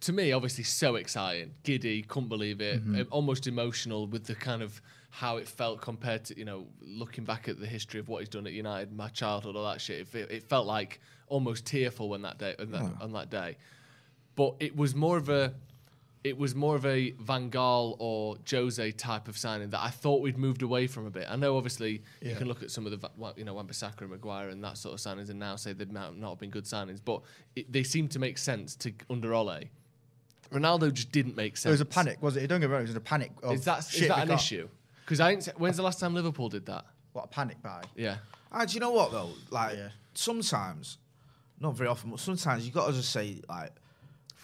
to me, obviously so exciting, giddy, couldn't believe it, Mm-hmm. uh, almost emotional with the kind of how it felt compared to you know looking back at the history of what he's done at United, my childhood, all that shit. It, it felt like almost tearful when that day on that, on that day, but it was more of a. It was more of a Van Gaal or Jose type of signing that I thought we'd moved away from a bit. I know, obviously, you can look at some of the, you know, Wan-Bissaka and Maguire and that sort of signings, and now say they've not, not been good signings, but it, they seem to make sense to under Ole. Ronaldo just didn't make sense. It was a panic, was it? Don't get me wrong. It was a panic. Of, Is that is that an can't- issue? Because I ain't, when's the last time Liverpool did that? What a panic buy. Yeah, Ah, do you know what though? Like Yeah. sometimes, not very often, but sometimes you got to just say like,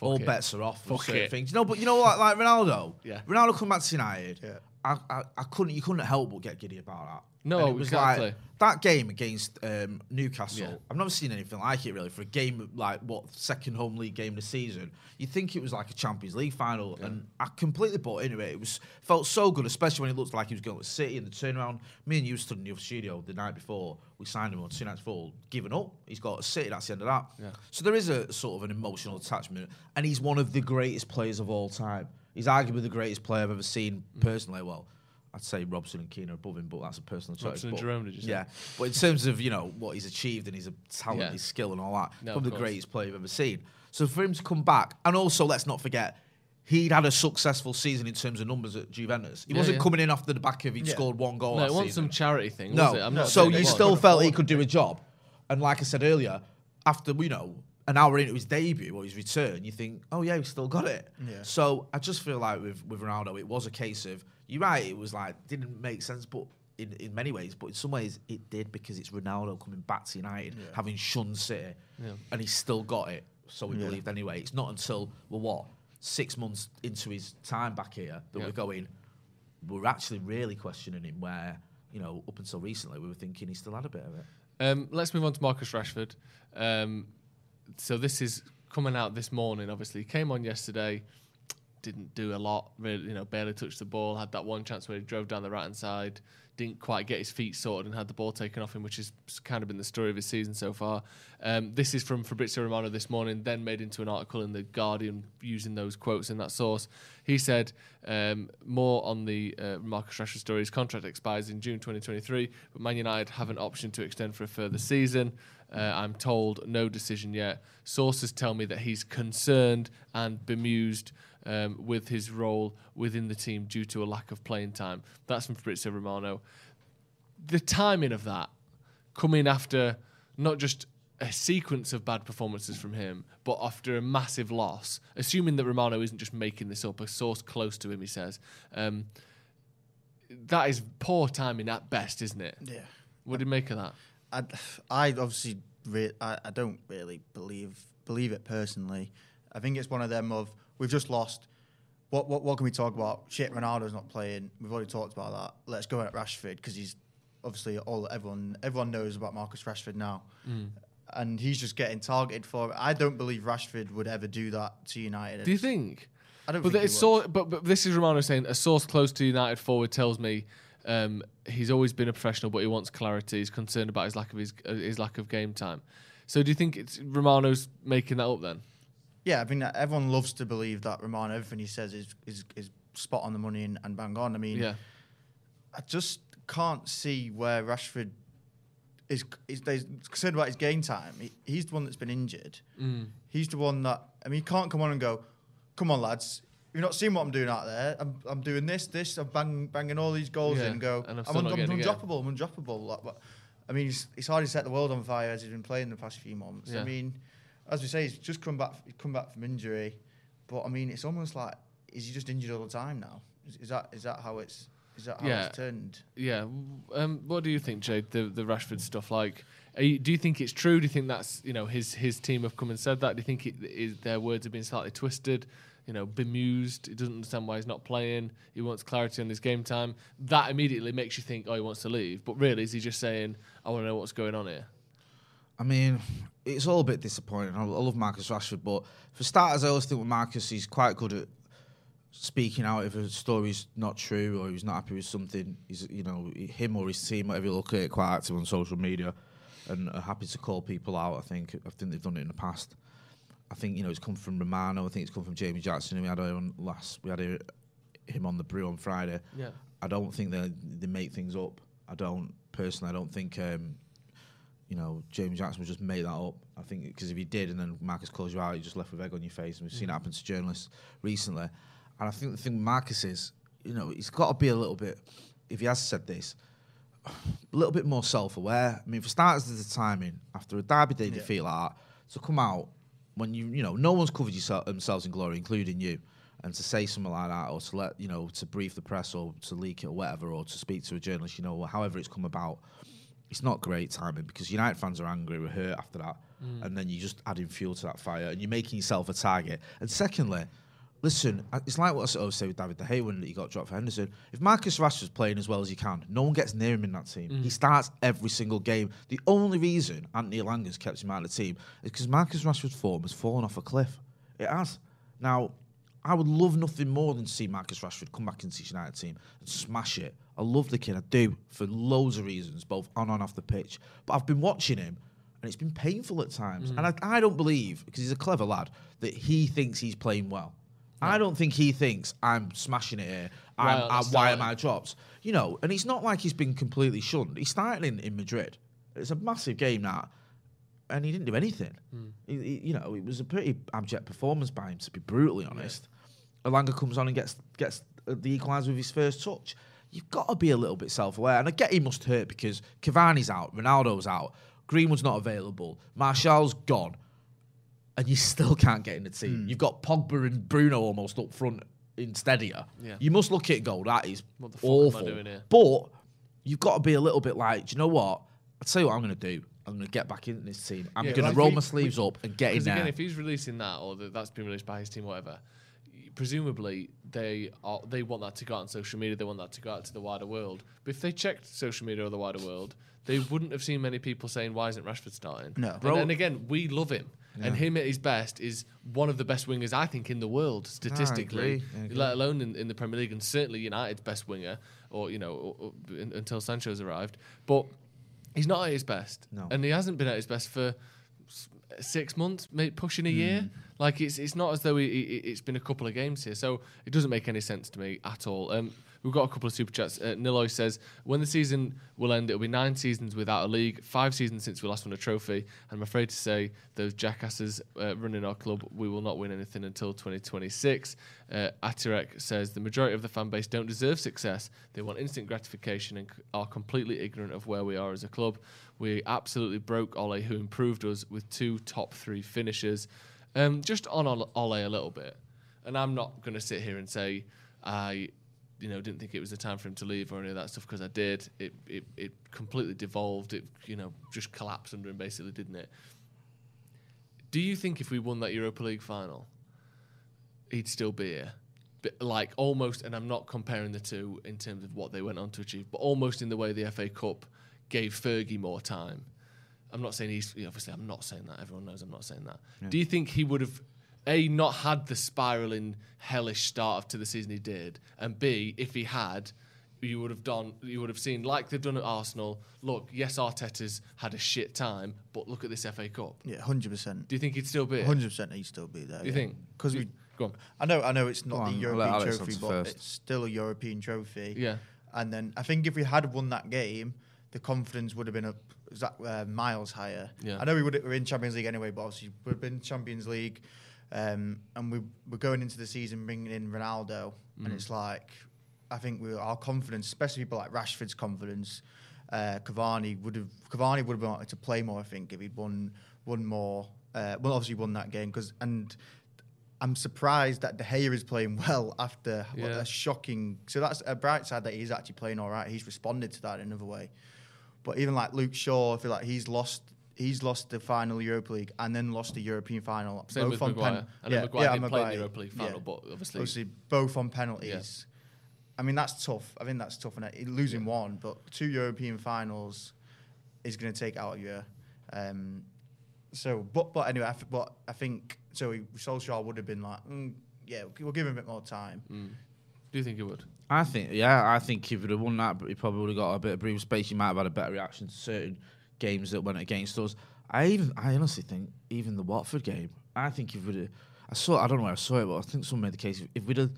all it. bets are off. with Fuck certain it. things. No, but you know what? Like Ronaldo. Yeah. Ronaldo come back to United. Yeah. I, I, I couldn't you couldn't help but get giddy about that. No, And it was exactly. Like, that game against um, Newcastle, Yeah. I've never seen anything like it really for a game like what second home league game of the season. You think it was like a Champions League final, and I completely bought into it. It was felt so good, especially when it looked like he was going to City and the turnaround. Me and you stood in the other studio the night before we signed him on two nights before, giving up. He's got a City. That's the end of that. Yeah. So there is a sort of an emotional attachment, and he's one of the greatest players of all time. He's arguably the greatest player I've ever seen personally. Well, I'd say Robson and Keane are above him, but that's a personal choice. Robson and But- Jerome, did you say? Yeah, but in terms of you know what he's achieved and his uh, talent, Yeah. his skill, and all that, No, probably the greatest player you've ever seen. So for him to come back, and also let's not forget. He'd had a successful season in terms of numbers at Juventus. He Yeah, wasn't yeah. coming in after the back of he'd Yeah. scored one goal. No, it wasn't season. some charity thing, No, was it? I'm not so saying you still felt he could do a job, and like I said earlier, after you know an hour into his debut or his return, you think, oh yeah, he's still got it. Yeah. So I just feel like with with Ronaldo, it was a case of you're right. It was like didn't make sense, but. In, in many ways, but in some ways it did because it's Ronaldo coming back to United, having shunned City, and he's still got it. So we Yeah. believed anyway. It's not until well, what six months into his time back here that Yeah. we're going. We're actually really questioning him. Where you know, up until recently, we were thinking he still had a bit of it. Um, let's move on to Marcus Rashford. Um, so this is coming out this morning. Obviously, came on yesterday. Didn't do a lot. Really, you know, barely touched the ball. Had that one chance where he drove down the right hand side. Didn't quite get his feet sorted and had the ball taken off him, which has kind of been the story of his season so far. Um, this is from Fabrizio Romano this morning, then made into an article in the Guardian using those quotes in that source. He said um, more on the uh, Marcus Rashford story. His contract expires in June 2023, but Man United have an option to extend for a further season. Uh, I'm told no decision yet. Sources tell me that he's concerned and bemused um, with his role within the team due to a lack of playing time. That's from Fabrizio Romano. The timing of that coming after not just a sequence of bad performances from him, but after a massive loss, assuming that Romano isn't just making this up, a source close to him, he says. Um, that is poor timing at best, isn't it? Yeah. What do you make of that? I, I obviously re- I, I don't really believe believe it personally. I think it's one of them of we've just lost. What what what can we talk about? Shit, Ronaldo's not playing. We've already talked about that. Let's go at Rashford because he's obviously all everyone everyone knows about Marcus Rashford now, and he's just getting targeted for it. I don't believe Rashford would ever do that to United. Do you think? I don't But think it's so, but, but this is Romano saying a source close to United forward tells me um, he's always been a professional, but he wants clarity. He's concerned about his lack of his, uh, his lack of game time. So do you think it's Romano's making that up then? Yeah, I mean, everyone loves to believe that Romano, everything he says is is, is spot on the money and, and bang on. I mean, Yeah. I just can't see where Rashford is, is they're concerned about his game time. He, he's the one that's been injured. Mm. He's the one that I mean, he can't come on and go, "Come on, lads." You've not seen what I'm doing out there. I'm, I'm doing this, this. I'm bang, banging all these goals Yeah, in and go. and I'm I'm, I'm undroppable. I'm undroppable. Like, but, I mean, he's, he's hardly set the world on fire as he's been playing the past few months. Yeah. I mean, as we say, he's just come back. Come back from injury, but I mean, it's almost like is he just injured all the time now? Is, is that is that how it's is that how Yeah. it's turned? Yeah. Um, what do you think, Jade? The the Rashford stuff. Like, you, do you think it's true? Do you think that's you know his his team have come and said that? Do you think it, is, their words have been slightly twisted? You know, bemused. He doesn't understand why he's not playing. He wants clarity on his game time. That immediately makes you think, oh, he wants to leave. But really, is he just saying, I want to know what's going on here? I mean, it's all a bit disappointing. I I love Marcus Rashford, but for starters, I always think with Marcus, he's quite good at speaking out if a story's not true or he's not happy with something. He's, you know, him or his team, whatever you look at, it, quite active on social media and are happy to call people out. I think I think they've done it in the past. I think you know it's come from Romano. I think it's come from Jamie Jackson. We had on last. We had a, him on the brew on Friday. Yeah. I don't think they they make things up. I don't personally. I don't think um, you know James Jackson would just make that up. I think because if he did, and then Marcus calls you out, you just left with egg on your face. And we've seen it mm. happen to journalists recently. And I think the thing with Marcus is, you know, he's got to be a little bit. If he has said this, a little bit more self-aware. I mean, for starters, there's the timing after a derby day defeat like that to come out when you you know no one's covered yourself, themselves in glory, including you, and to say something like that or to let you know to brief the press or to leak it or whatever or to speak to a journalist, you know, however it's come about, it's not great timing because United fans are angry, we're hurt after that, mm. and then you're just adding fuel to that fire and you're making yourself a target. And secondly, listen, uh, it's like what I always say with David De Gea when he got dropped for Henderson. If Marcus Rashford's playing as well as he can, no one gets near him in that team. He mm. starts every single game. The only reason Anthony Elanga's kept him out of the team is because Marcus Rashford's form has fallen off a cliff. It has. Now, I would love nothing more than to see Marcus Rashford come back into this United team and smash it. I love the kid, I do, for loads of reasons, both on and off the pitch. But I've been watching him, and it's been painful at times. And I, I don't believe, because he's a clever lad, that he thinks he's playing well. I don't think he thinks I'm smashing it here. On the why am I dropped? You know, and it's not like he's been completely shunned. He's starting in, in Madrid. It's a massive game now, and he didn't do anything. Hmm. He- he- you know, it was a pretty abject performance by him, to be brutally honest. Elanga comes on and gets gets the equaliser with his first touch. You've got to be a little bit self-aware, and I get he must hurt because Cavani's out, Ronaldo's out, Greenwood's not available, Martial's gone, and you still can't get in the team. You've got Pogba and Bruno almost up front instead here. Yeah. You must look at it and go, that is What the fuck am I awful. doing here? But you've got to be a little bit like, do you know what? I'll tell you what I'm going to do. I'm going to get back in this team. I'm Yeah, going like to roll we- my sleeves up and get in Because there. again, if he's releasing that or that that's been released by his team, whatever, presumably they are they want that to go out on social media. They want that to go out to the wider world. But if they checked social media or the wider world, they wouldn't have seen many people saying, "Why isn't Rashford starting?" No. And, Bro- and again, we love him, and him at his best is one of the best wingers I think in the world statistically, agree. I agree. let alone in, in the Premier League, and certainly United's best winger, or you know, or, or, un- until Sancho's arrived. But he's not at his best, No. and he hasn't been at his best for six months, maybe pushing a year. Like it's it's not as though he, he, it's been a couple of games here, so it doesn't make any sense to me at all. Um, we've got a couple of super chats. Uh, Niloy says when the season will end, it'll be nine seasons without a league, five seasons since we last won a trophy. And I'm afraid to say those jackasses uh, running our club, we will not win anything until 2026. Uh, Atirek says the majority of the fan base don't deserve success. They want instant gratification and c- are completely ignorant of where we are as a club. We absolutely broke Ole, who improved us with two top three finishes. Um, just on Ole Ole a little bit, and I'm not going to sit here and say I, you know, didn't think it was the time for him to leave or any of that stuff because I did. It, it it completely devolved. It you know just collapsed under him basically, didn't it? Do you think if we won that Europa League final, he'd still be here? But like almost, and I'm not comparing the two in terms of what they went on to achieve, but almost in the way the FA Cup gave Fergie more time. I'm not saying he's obviously. I'm not saying that. Everyone knows I'm not saying that. Do you think he would have a not had the spiraling hellish start to the season he did, and b if he had, you would have done. You would have seen like they've done at Arsenal. Look, yes, Arteta's had a shit time, but look at this FA Cup. Yeah, hundred percent. Do you think he'd still be? here? Hundred percent, he'd still be there. Do you think? Because we, Go on. I know, I know, it's not Go the on, European Alex trophy, but first. it's still a European trophy. Yeah. And then I think if we had won that game, the confidence would have been up uh, miles higher. Yeah. I know we would have, we're in Champions League anyway, but obviously we've been Champions League, um, and we we're going into the season bringing in Ronaldo, Mm. and it's like I think we our confidence, especially people like Rashford's confidence. Uh, Cavani would have Cavani would have wanted to play more. I think if he'd won won more. Uh, well, obviously won that game because and I'm surprised that De Gea is playing well after what a shocking. So that's a bright side that he's actually playing all right. He's responded to that in another way. But even like Luke Shaw, I feel like he's lost. He's lost the final Europa League and then lost the European final. Same with on Maguire. I know Maguire didn't play in the Europa League final, but obviously- obviously both on penalties. I mean that's tough. I think that's tough. And losing one, but two European finals is going to take out of you. Um, so, but but anyway, I th- but I think so. He, Solskjaer would have been like, mm, yeah, we'll give him a bit more time. Do you think he would? I think, yeah, I think he would have won that, but he probably would have got a bit of breathing space. He might have had a better reaction to certain games that went against us. I even, I honestly think, even the Watford game, I think if we'd have, I saw, I don't know where I saw it, but I think someone made the case. If we'd have,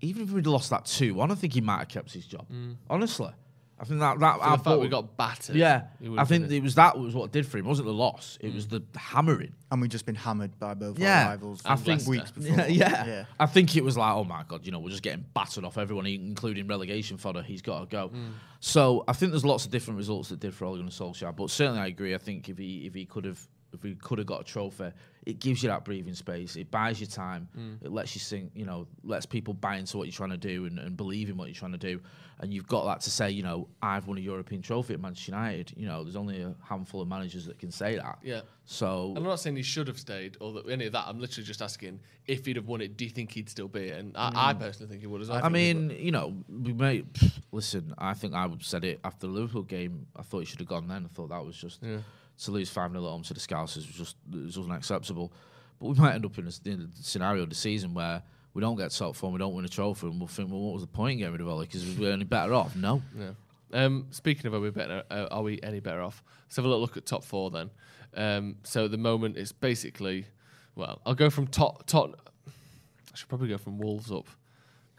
even if we'd lost that two, one, I think he might have kept his job. Mm. Honestly, I think that that For our the fact we got battered. Yeah, I think Mm. it was that was what did for him. It wasn't the loss; it was the hammering. And we've just been hammered by both our Yeah, rivals. I think weeks before. Yeah, yeah. yeah. I think it was like, oh my god, you know, we're just getting battered off everyone, including relegation fodder. He's got to go. So I think there's lots of different results that did for Ole Gunnar Solskjaer, but certainly I agree. I think if he if he could have if we could have got a trophy, it gives you that breathing space. It buys you time. Mm. It lets you think, you know, lets people buy into what you're trying to do and, and believe in what you're trying to do. And you've got that to say, you know, I've won a European trophy at Manchester United. You know, there's only a handful of managers that can say that. Yeah. So I'm not saying he should have stayed or that, any of that. I'm literally just asking if he'd have won it. Do you think he'd still be? it? And I, I personally think he would as well. I mean, you know, we may pff, listen. I think I said it after the Liverpool game. I thought he should have gone then. I thought that was just to lose five 0 at home to the Scousers was just was unacceptable. But we might end up in a, in a scenario of the season where we don't get top form, we don't win a trophy, and we'll think, well, what was the point in getting rid of Ole? Because we're only better off. No, Yeah. Um, speaking of are we better, uh, are we any better off? Let's have a little look at top four then. Um, so at the moment it's basically, well, I'll go from top top. I should probably go from Wolves up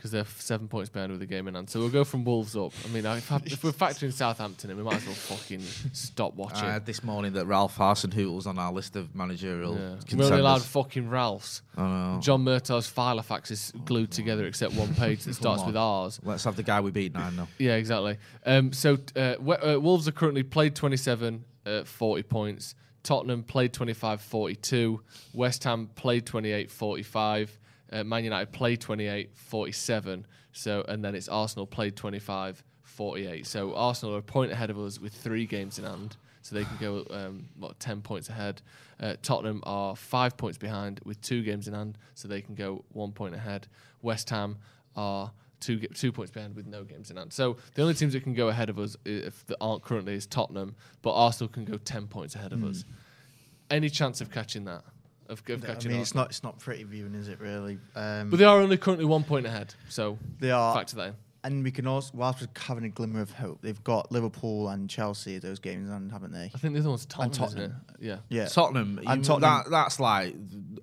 because they're seven points behind with the game in hand. So we'll go from Wolves up. I mean, if, if we're factoring Southampton in, we might as well fucking stop watching. I heard this morning that Ralph Hasenhüttl was on our list of managerial Yeah. We're only allowed fucking Ralphs. I know. John Murtough's Filofax is glued together except one page that starts on. with R's. Let's have the guy we beat nine 0 Yeah, exactly. Um, so uh, we- uh, Wolves are currently played 27, uh, 40 points. Tottenham played 25, 42. West Ham played 28, 45. Uh, Man United played 28, 47. So and then it's Arsenal played 25, 48. So Arsenal are a point ahead of us with three games in hand. So they can go um, what ten points ahead. Uh, Tottenham are five points behind with two games in hand, so they can go one point ahead. West Ham are two two points behind with no games in hand. So the only teams that can go ahead of us if that aren't currently is Tottenham, but Arsenal can go ten points ahead of us. Any chance of catching that? Of, of I catching mean, it's not it's not pretty viewing, is it? Really. Um, But they are only currently one point ahead, so they are. factor that in. And we can also, whilst we're having a glimmer of hope, they've got Liverpool and Chelsea those games on, haven't they? I think the other one's Tottenham, isn't Tottenham. it? Yeah. Yeah. Tottenham, And Tottenham- That, that's like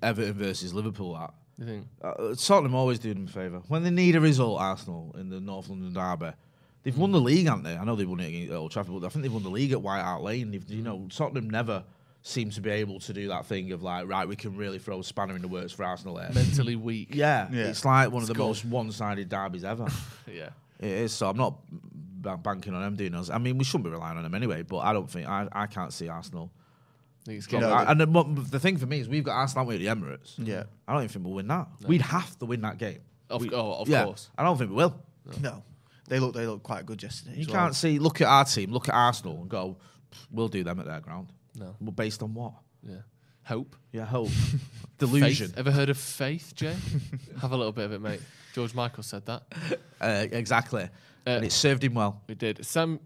Everton versus Liverpool. That You think? uh, Tottenham always do them a favour when they need a result. Arsenal in the North London derby, they've won the league, haven't they? I know they won it against Old Trafford, but I think they've won the league at White Hart Lane. They've, You know, Tottenham never seem to be able to do that thing of like, right, we can really throw a spanner in the works for Arsenal here. Mentally weak. yeah, Yeah. it's like one of the Skull. most one-sided derbies ever. Yeah. It is. So I'm not ba- banking on them doing us. I mean, we shouldn't be relying on them anyway. But I don't think I, I can't see Arsenal. I think it's You know, I- and the, the thing for me is we've got Arsenal haven't we, at the Emirates. Yeah. I don't even think we'll win that. We'd have to win that game. Of- We- oh, of yeah, course. I don't think we will. No, they look they look quite good yesterday. You as can't well. see. Look at our team. Look at Arsenal and go. We'll do them at their ground. No. Well, based on what? Yeah. Hope. Yeah, hope. Delusion. Faith. Ever heard of faith, Jay? Have a little bit of it, mate. George Michael said that. Uh, exactly. and it served him well. It did. Sam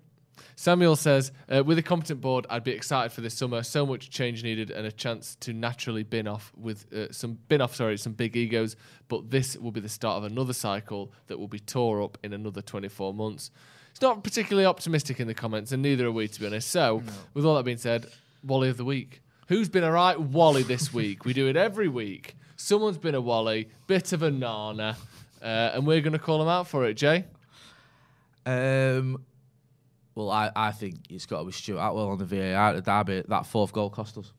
Samuel says, uh, with a competent board, I'd be excited for this summer. So much change needed and a chance to naturally bin off with uh, some bin off, sorry, some big egos. But this will be the start of another cycle that will be tore up in another 24 months. It's not particularly optimistic in the comments, and neither are we, to be honest. So, with all that being said, Wally of the week. Who's been a right Wally this week? we do it every week. Someone's been a Wally, bit of a Nana, uh, and we're going to call him out for it, Jay. Um, well, I, I think it's got to be Stuart Atwell on the VAR at the derby. That fourth goal cost us,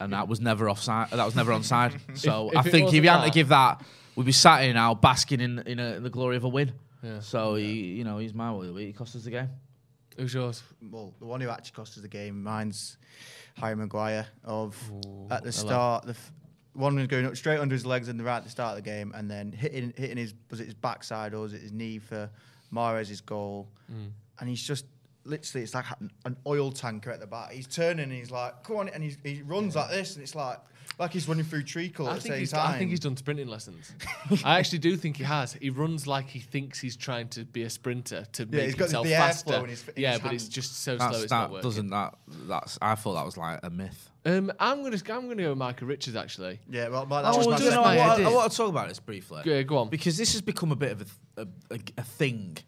and that was never offside. That was never onside. So If- I if it think if hadn't that- to give that, we'd be sat here now basking in in, a, in the glory of a win. Yeah. So he, you know, he's my Wally. He cost us the game. Who's yours? Well, the one who actually cost us the game, mine's Harry Maguire. Of at the start, the f- one was going up straight under his legs and the right at the start of the game, and then hitting hitting his was it his backside or was it his knee for Mahrez's goal, hmm. and he's just. Literally, it's like an- oil tanker at the back. He's turning and he's like, "Come on!" and he's, he runs like this, and it's like like he's running through treacle at I the think, same he's, time. I think he's done sprinting lessons. I actually do think he has. He runs like he thinks he's trying to be a sprinter to make he's got himself the airflow faster. in his- in yeah, his but it's hand. just so That's, slow. It's not that working. doesn't that that's. I thought that was like a myth. Um, I'm gonna I'm gonna go with Michael Richards actually. yeah, well, my, I that was just my do you it know, in I, my want, I want to talk about this briefly. Yeah, go on. because this has become a bit of a, a, a, a thing.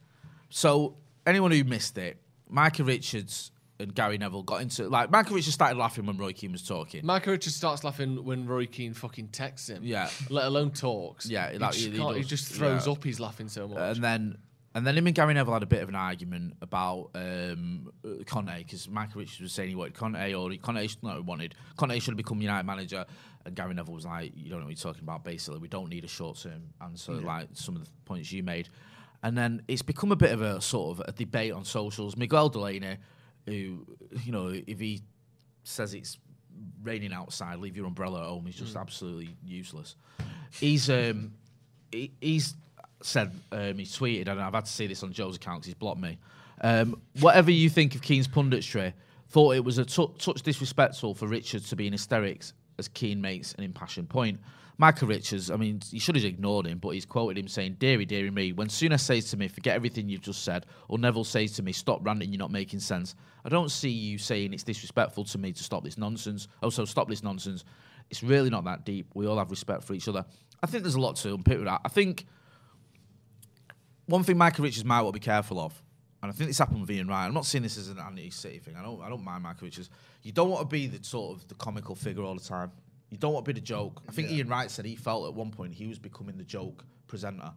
So anyone who missed it, Michael Richards and Gary Neville got into like Michael Richards started laughing when Roy Keane was talking. Michael Richards starts laughing when Roy Keane fucking texts him. Yeah. Let alone talks. Yeah, he, like, just, he- he he just throws Yeah. up. He's laughing so much. and then and then him and Gary Neville had a bit of an argument about um, uh, Conte because Michael Richards was saying he wanted Conte or Conte sh- no wanted Conte should have become United manager and Gary Neville was like you don't know what you're talking about basically we don't need a short term answer like some of the points you made and then it's become a bit of a sort of a debate on socials Miguel Delaney who you know if he says it's raining outside, leave your umbrella at home he's just absolutely useless. He's um, he, he's said um, he tweeted, and I've had to see this on Joe's account he's blocked me. Um, whatever you think of Keane's punditry, thought it was a touch disrespectful for Richards to be in hysterics as Keane makes an impassioned point. Michael Richards, I mean, you should have ignored him, but he's quoted him saying, Deary, deary me, when Souness says to me, forget everything you've just said, or Neville says to me, stop ranting, you're not making sense, I don't see you saying it's disrespectful to me to stop this nonsense. Oh, so stop this nonsense. It's really not that deep. We all have respect for each other. I think there's a lot to unpick with that. I think one thing Michael Richards might want to be careful of, and I think this happened with Ian Wright. I'm not saying this as an anti-City thing. I don't. I don't mind Michael Richards. You don't want to be the sort of the comical figure all the time. You don't want to be the joke. I think Ian Wright said he felt at one point he was becoming the joke presenter,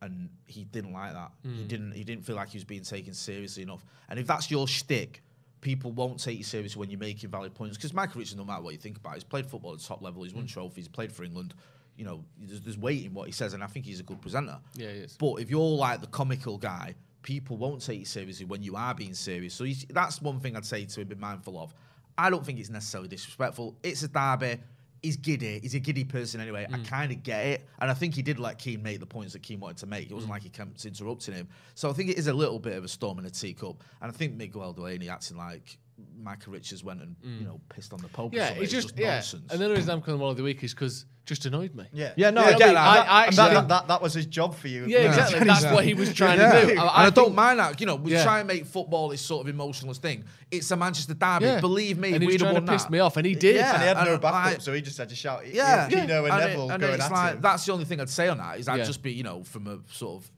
and he didn't like that. He hmm. didn't. He didn't feel like he was being taken seriously enough. And if that's your shtick, people won't take you seriously when you're making valid points. Because Michael Richards, no matter what you think about, it, he's played football at the top level. He's won hmm. trophies. He's played for England. You know, there's, there's weight in what he says, and I think he's a good presenter. Yeah, he is. But if you're like the comical guy, people won't take you seriously when you are being serious. So he's, that's one thing I'd say to him, be mindful of. I don't think it's necessarily disrespectful. It's a derby. He's giddy. He's a giddy person anyway. I mm. kind of get it. And I think he did let Keane make the points that Keane wanted to make. It wasn't mm. like he kept interrupting him. So I think it is a little bit of a storm in a teacup. And I think Miguel Delaney acting like Michael Richards went and, you mm. know, pissed on the Pope. Yeah, something. it's just, yeah. nonsense. And the other reason I'm calling one of the week is because just annoyed me. Yeah. Yeah, no, Yeah, I I get mean, that. I- That- I actually- that, that, that was his job for you. Yeah, exactly. That's what he was trying Yeah. to do. and I, I, I don't mind that. You know, we Yeah. try and make football this sort of emotionless thing. It's a Manchester derby. Yeah. Believe me, and he we'd have trying won to piss that. me off, and he did. Yeah. And he had no backup, like- so he just had to shout. Yeah, If Keno and, and, Neville going at him. that's the only thing I'd say on that is I'd just be you know from a sort of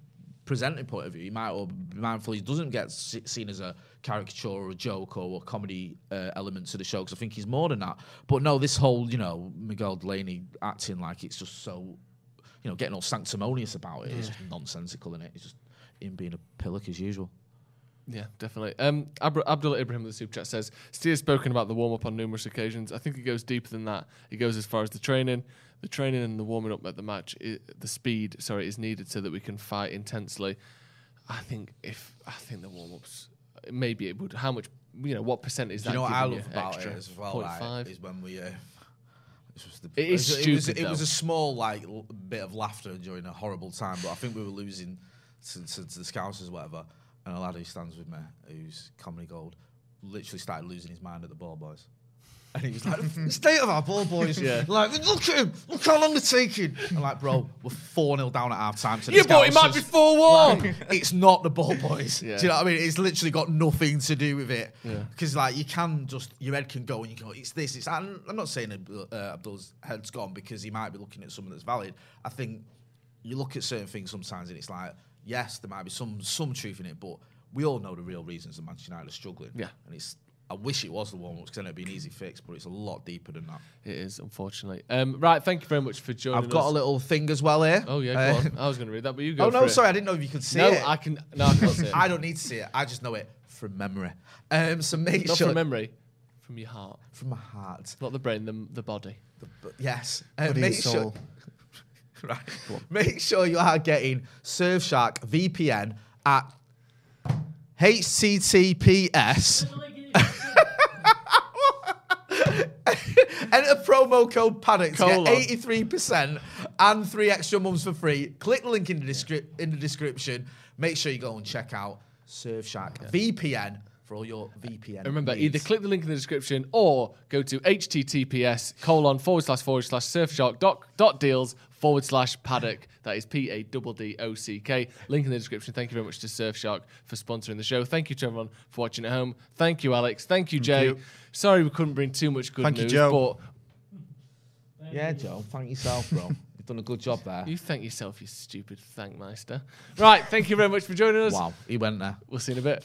presenting point of view, he might or be mindful he doesn't get seen as a caricature or a joke or a comedy uh, element to the show because I think he's more than that. But no, this whole you know Miguel Delaney acting like it's just so you know getting all sanctimonious about it it is just nonsensical in it. It's just him being a pillock as usual. Yeah, definitely. Um, Ab- Abdullah Ibrahim with the super chat says Steer's spoken about the warm up on numerous occasions. I think it goes deeper than that. It goes as far as the training, the training and the warming up at the match. i the speed, sorry, is needed so that we can fight intensely. I think if I think the warm ups, maybe it would. How much? You know, what percent is Do that? you know what I love about extra? it as well? Like, 0.5? is when we. Uh, the, It is was, it was, stupid, it was a small like l- bit of laughter during a horrible time, but I think we were losing to, to, to the Scousers, or whatever. And a lad who stands with me, who's comedy gold, literally started losing his mind at the ball boys. And he was like, "The state of our ball boys. Yeah. Like, look at him. Look how long they're taking. I'm like, bro, we're 4 0 down at half time. To Yeah, but it might be Scousers." four one. Like, it's not the ball boys. Yeah. Do you know what I mean? It's literally got nothing to do with it. Yeah. Because like you can just your head can go and you go, it's this, it's that. And I'm not saying uh, Abdul's head's gone because he might be looking at something that's valid. I think you look at certain things sometimes and it's like, yes, there might be some some truth in it, but we all know the real reasons that Manchester United are struggling. Yeah. And it's I wish it was the warm ups because then it'd be an easy fix, but it's a lot deeper than that. It is, unfortunately. Um, right, thank you very much for joining us. I've got us. a little thing as well here. Oh yeah, go Uh, on. I was going to read that, but you go. Oh for no, it. sorry, I didn't know if you could see No, it. I can. No, I can't see it. I don't need to see it. I just know it from memory. Um, so make Not sure from memory, from your heart, from my heart. not the brain, the the body. But yes, uh, Body make and sure. soul. right. Make sure you are getting Surfshark VPN at HTTPS. Enter promo code Paddock to get eighty three percent and three extra months for free. Click the link in the descri- in the description. Make sure you go and check out Surfshark VPN for all your VPN. Remember, needs. either click the link in the description or go to https colon forward slash forward slash surfshark dot, dot deals forward slash paddock. That is P A D D O C K. Link in the description. Thank you very much to Surfshark for sponsoring the show. Thank you to everyone for watching at home. Thank you, Alex. Thank you, Jay. you. Sorry we couldn't bring too much good Thank you, news, Joe. but Yeah, Joe. Thank yourself, bro. You've done a good job there. you thank yourself, you stupid thankmeister. Right, thank you very much for joining us. Wow, he went there. We'll see you in a bit.